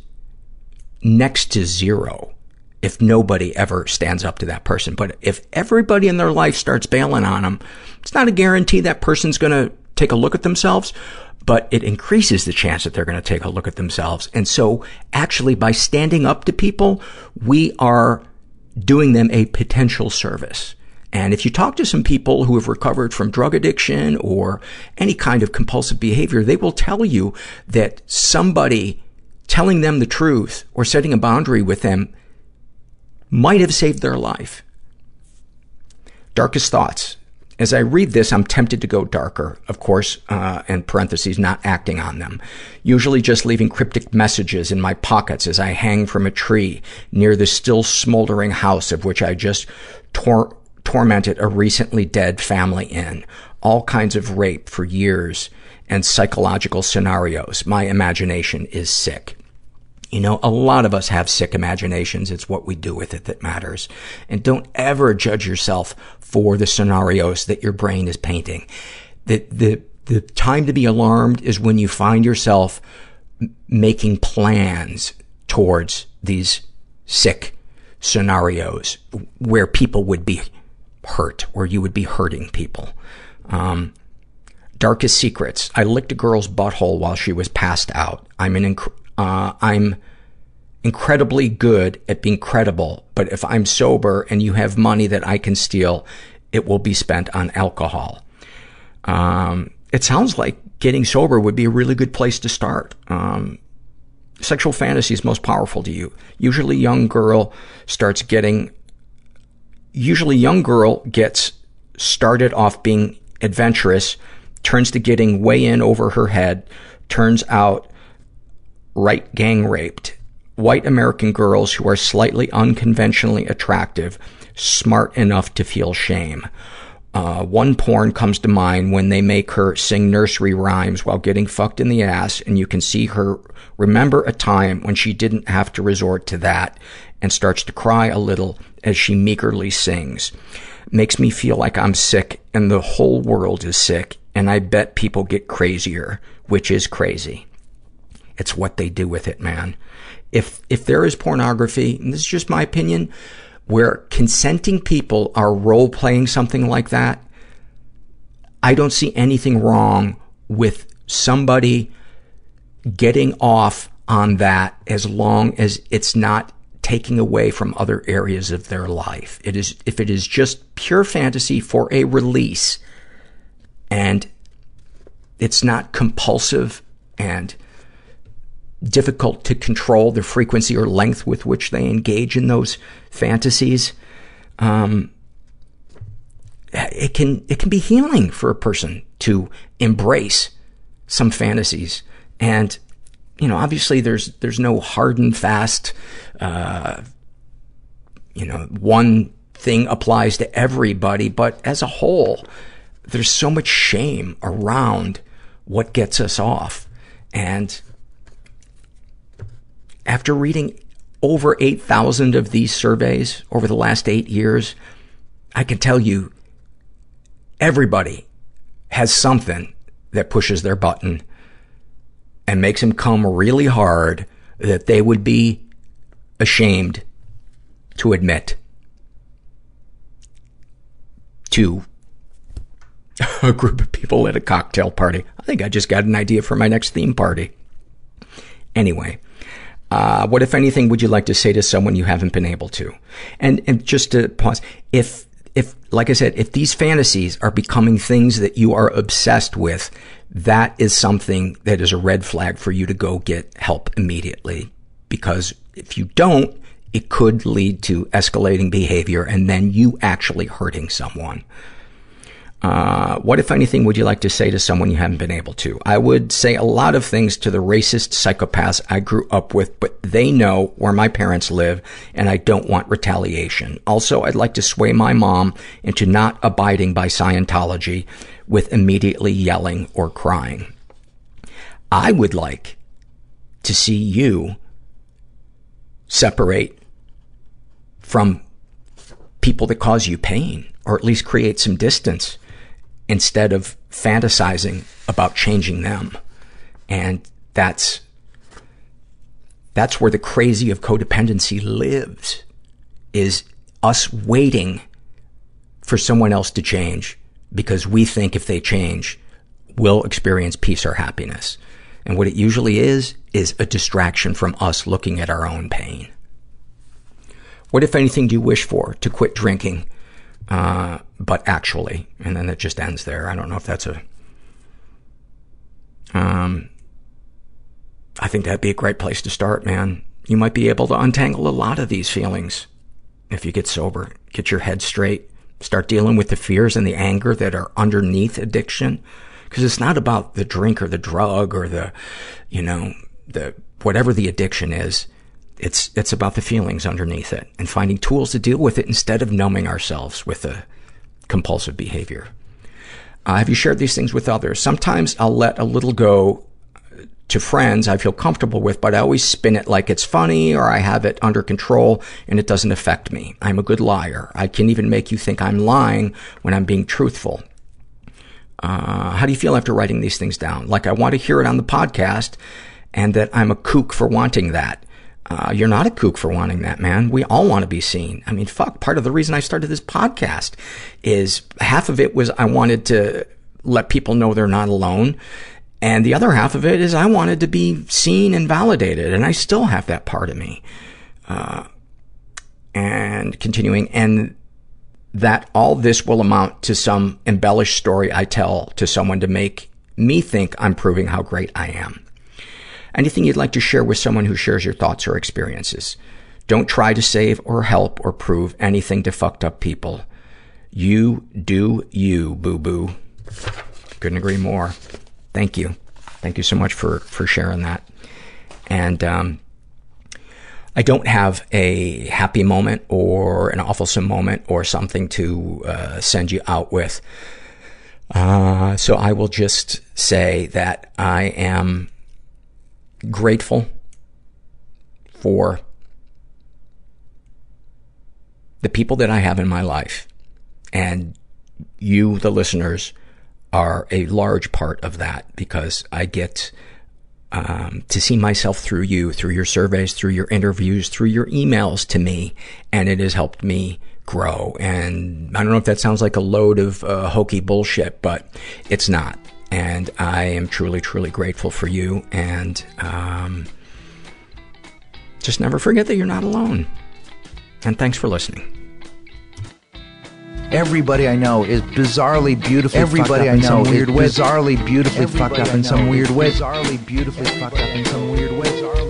next to zero if nobody ever stands up to that person. But if everybody in their life starts bailing on them, it's not a guarantee that person's going to take a look at themselves, but it increases the chance that they're going to take a look at themselves. And so actually by standing up to people, we are doing them a potential service. And if you talk to some people who have recovered from drug addiction or any kind of compulsive behavior, they will tell you that somebody telling them the truth or setting a boundary with them might have saved their life. Darkest thoughts. As I read this, I'm tempted to go darker. Of course, uh, in parentheses, not acting on them. Usually just leaving cryptic messages in my pockets as I hang from a tree near the still smoldering house of which I just tor- tormented a recently dead family in. All kinds of rape for years and psychological scenarios. My imagination is sick. You know, a lot of us have sick imaginations. It's what we do with it that matters. And don't ever judge yourself for the scenarios that your brain is painting. The, the, the time to be alarmed is when you find yourself making plans towards these sick scenarios where people would be hurt, or you would be hurting people. Um, darkest secrets. I licked a girl's butthole while she was passed out. I'm an inc- uh, I'm incredibly good at being credible, but if I'm sober and you have money that I can steal, it will be spent on alcohol. Um, it sounds like getting sober would be a really good place to start. Um, sexual fantasy is most powerful to you. Usually young girl starts getting, usually young girl gets started off being adventurous, turns to getting way in over her head, turns out right gang raped. White American girls who are slightly unconventionally attractive, smart enough to feel shame. Uh, one porn comes to mind when they make her sing nursery rhymes while getting fucked in the ass, and you can see her remember a time when she didn't have to resort to that and starts to cry a little as she meagerly sings. Makes me feel like I'm sick and the whole world is sick, and I bet people get crazier, which is crazy. It's what they do with it, man. If, if there is pornography, and this is just my opinion, where consenting people are role playing something like that, I don't see anything wrong with somebody getting off on that as long as it's not taking away from other areas of their life. It is, if it is just pure fantasy for a release and it's not compulsive and difficult to control the frequency or length with which they engage in those fantasies, um, it can, it can be healing for a person to embrace some fantasies. And, you know, obviously there's, there's no hard and fast, uh, you know, one thing applies to everybody, but as a whole, there's so much shame around what gets us off. And after reading over 8,000 of these surveys over the last eight years, I can tell you everybody has something that pushes their button and makes them come really hard that they would be ashamed to admit to a group of people at a cocktail party. I think I just got an idea for my next theme party. Anyway, Uh, what, if anything, would you like to say to someone you haven't been able to? And, and just to pause, if, if, like I said, if these fantasies are becoming things that you are obsessed with, that is something that is a red flag for you to go get help immediately. Because if you don't, it could lead to escalating behavior and then you actually hurting someone. Uh, what, if anything, would you like to say to someone you haven't been able to? I would say a lot of things to the racist psychopaths I grew up with, but they know where my parents live, and I don't want retaliation. Also, I'd like to sway my mom into not abiding by Scientology with immediately yelling or crying. I would like to see you separate from people that cause you pain, or at least create some distance instead of fantasizing about changing them. And that's, that's where the crazy of codependency lives, is us waiting for someone else to change because we think if they change, we'll experience peace or happiness. And what it usually is, is a distraction from us looking at our own pain. What, if anything, do you wish for? To quit drinking, but actually, and then it just ends there. I don't know if that's a, um, I think that'd be a great place to start, man. You might be able to untangle a lot of these feelings if you get sober, get your head straight, start dealing with the fears and the anger that are underneath addiction. Cause it's not about the drink or the drug or the, you know, the, whatever the addiction is. It's, it's about the feelings underneath it and finding tools to deal with it instead of numbing ourselves with a compulsive behavior. Uh, have you shared these things with others? Sometimes I'll let a little go to friends I feel comfortable with, but I always spin it like it's funny or I have it under control and it doesn't affect me. I'm a good liar. I can even make you think I'm lying when I'm being truthful. Uh, how do you feel after writing these things down? Like I want to hear it on the podcast and that I'm a kook for wanting that. Uh, you're not a kook for wanting that, man. We all want to be seen. I mean, fuck, part of the reason I started this podcast is half of it was I wanted to let people know they're not alone. And the other half of it is I wanted to be seen and validated. And I still have that part of me. Uh, and continuing, and that all this will amount to some embellished story I tell to someone to make me think I'm proving how great I am. Anything you'd like to share with someone who shares your thoughts or experiences. Don't try to save or help or prove anything to fucked up people. You do you, boo-boo. Couldn't agree more. Thank you. Thank you so much for, for sharing that. And, um, I don't have a happy moment or an awfulsome moment or something to uh, send you out with. Uh, so I will just say that I am grateful for the people that I have in my life. And you, the listeners, are a large part of that because I get um, to see myself through you, through your surveys, through your interviews, through your emails to me, and it has helped me grow. And I don't know if that sounds like a load of uh, hokey bullshit, but it's not. And I am truly, truly grateful for you. And um, just never forget that you're not alone. And thanks for listening. Everybody I know is bizarrely beautifully Everybody fucked up I know in some weird is way. bizarrely beautifully fucked up in some weird way. Bizarrely beautifully fucked up in some weird way.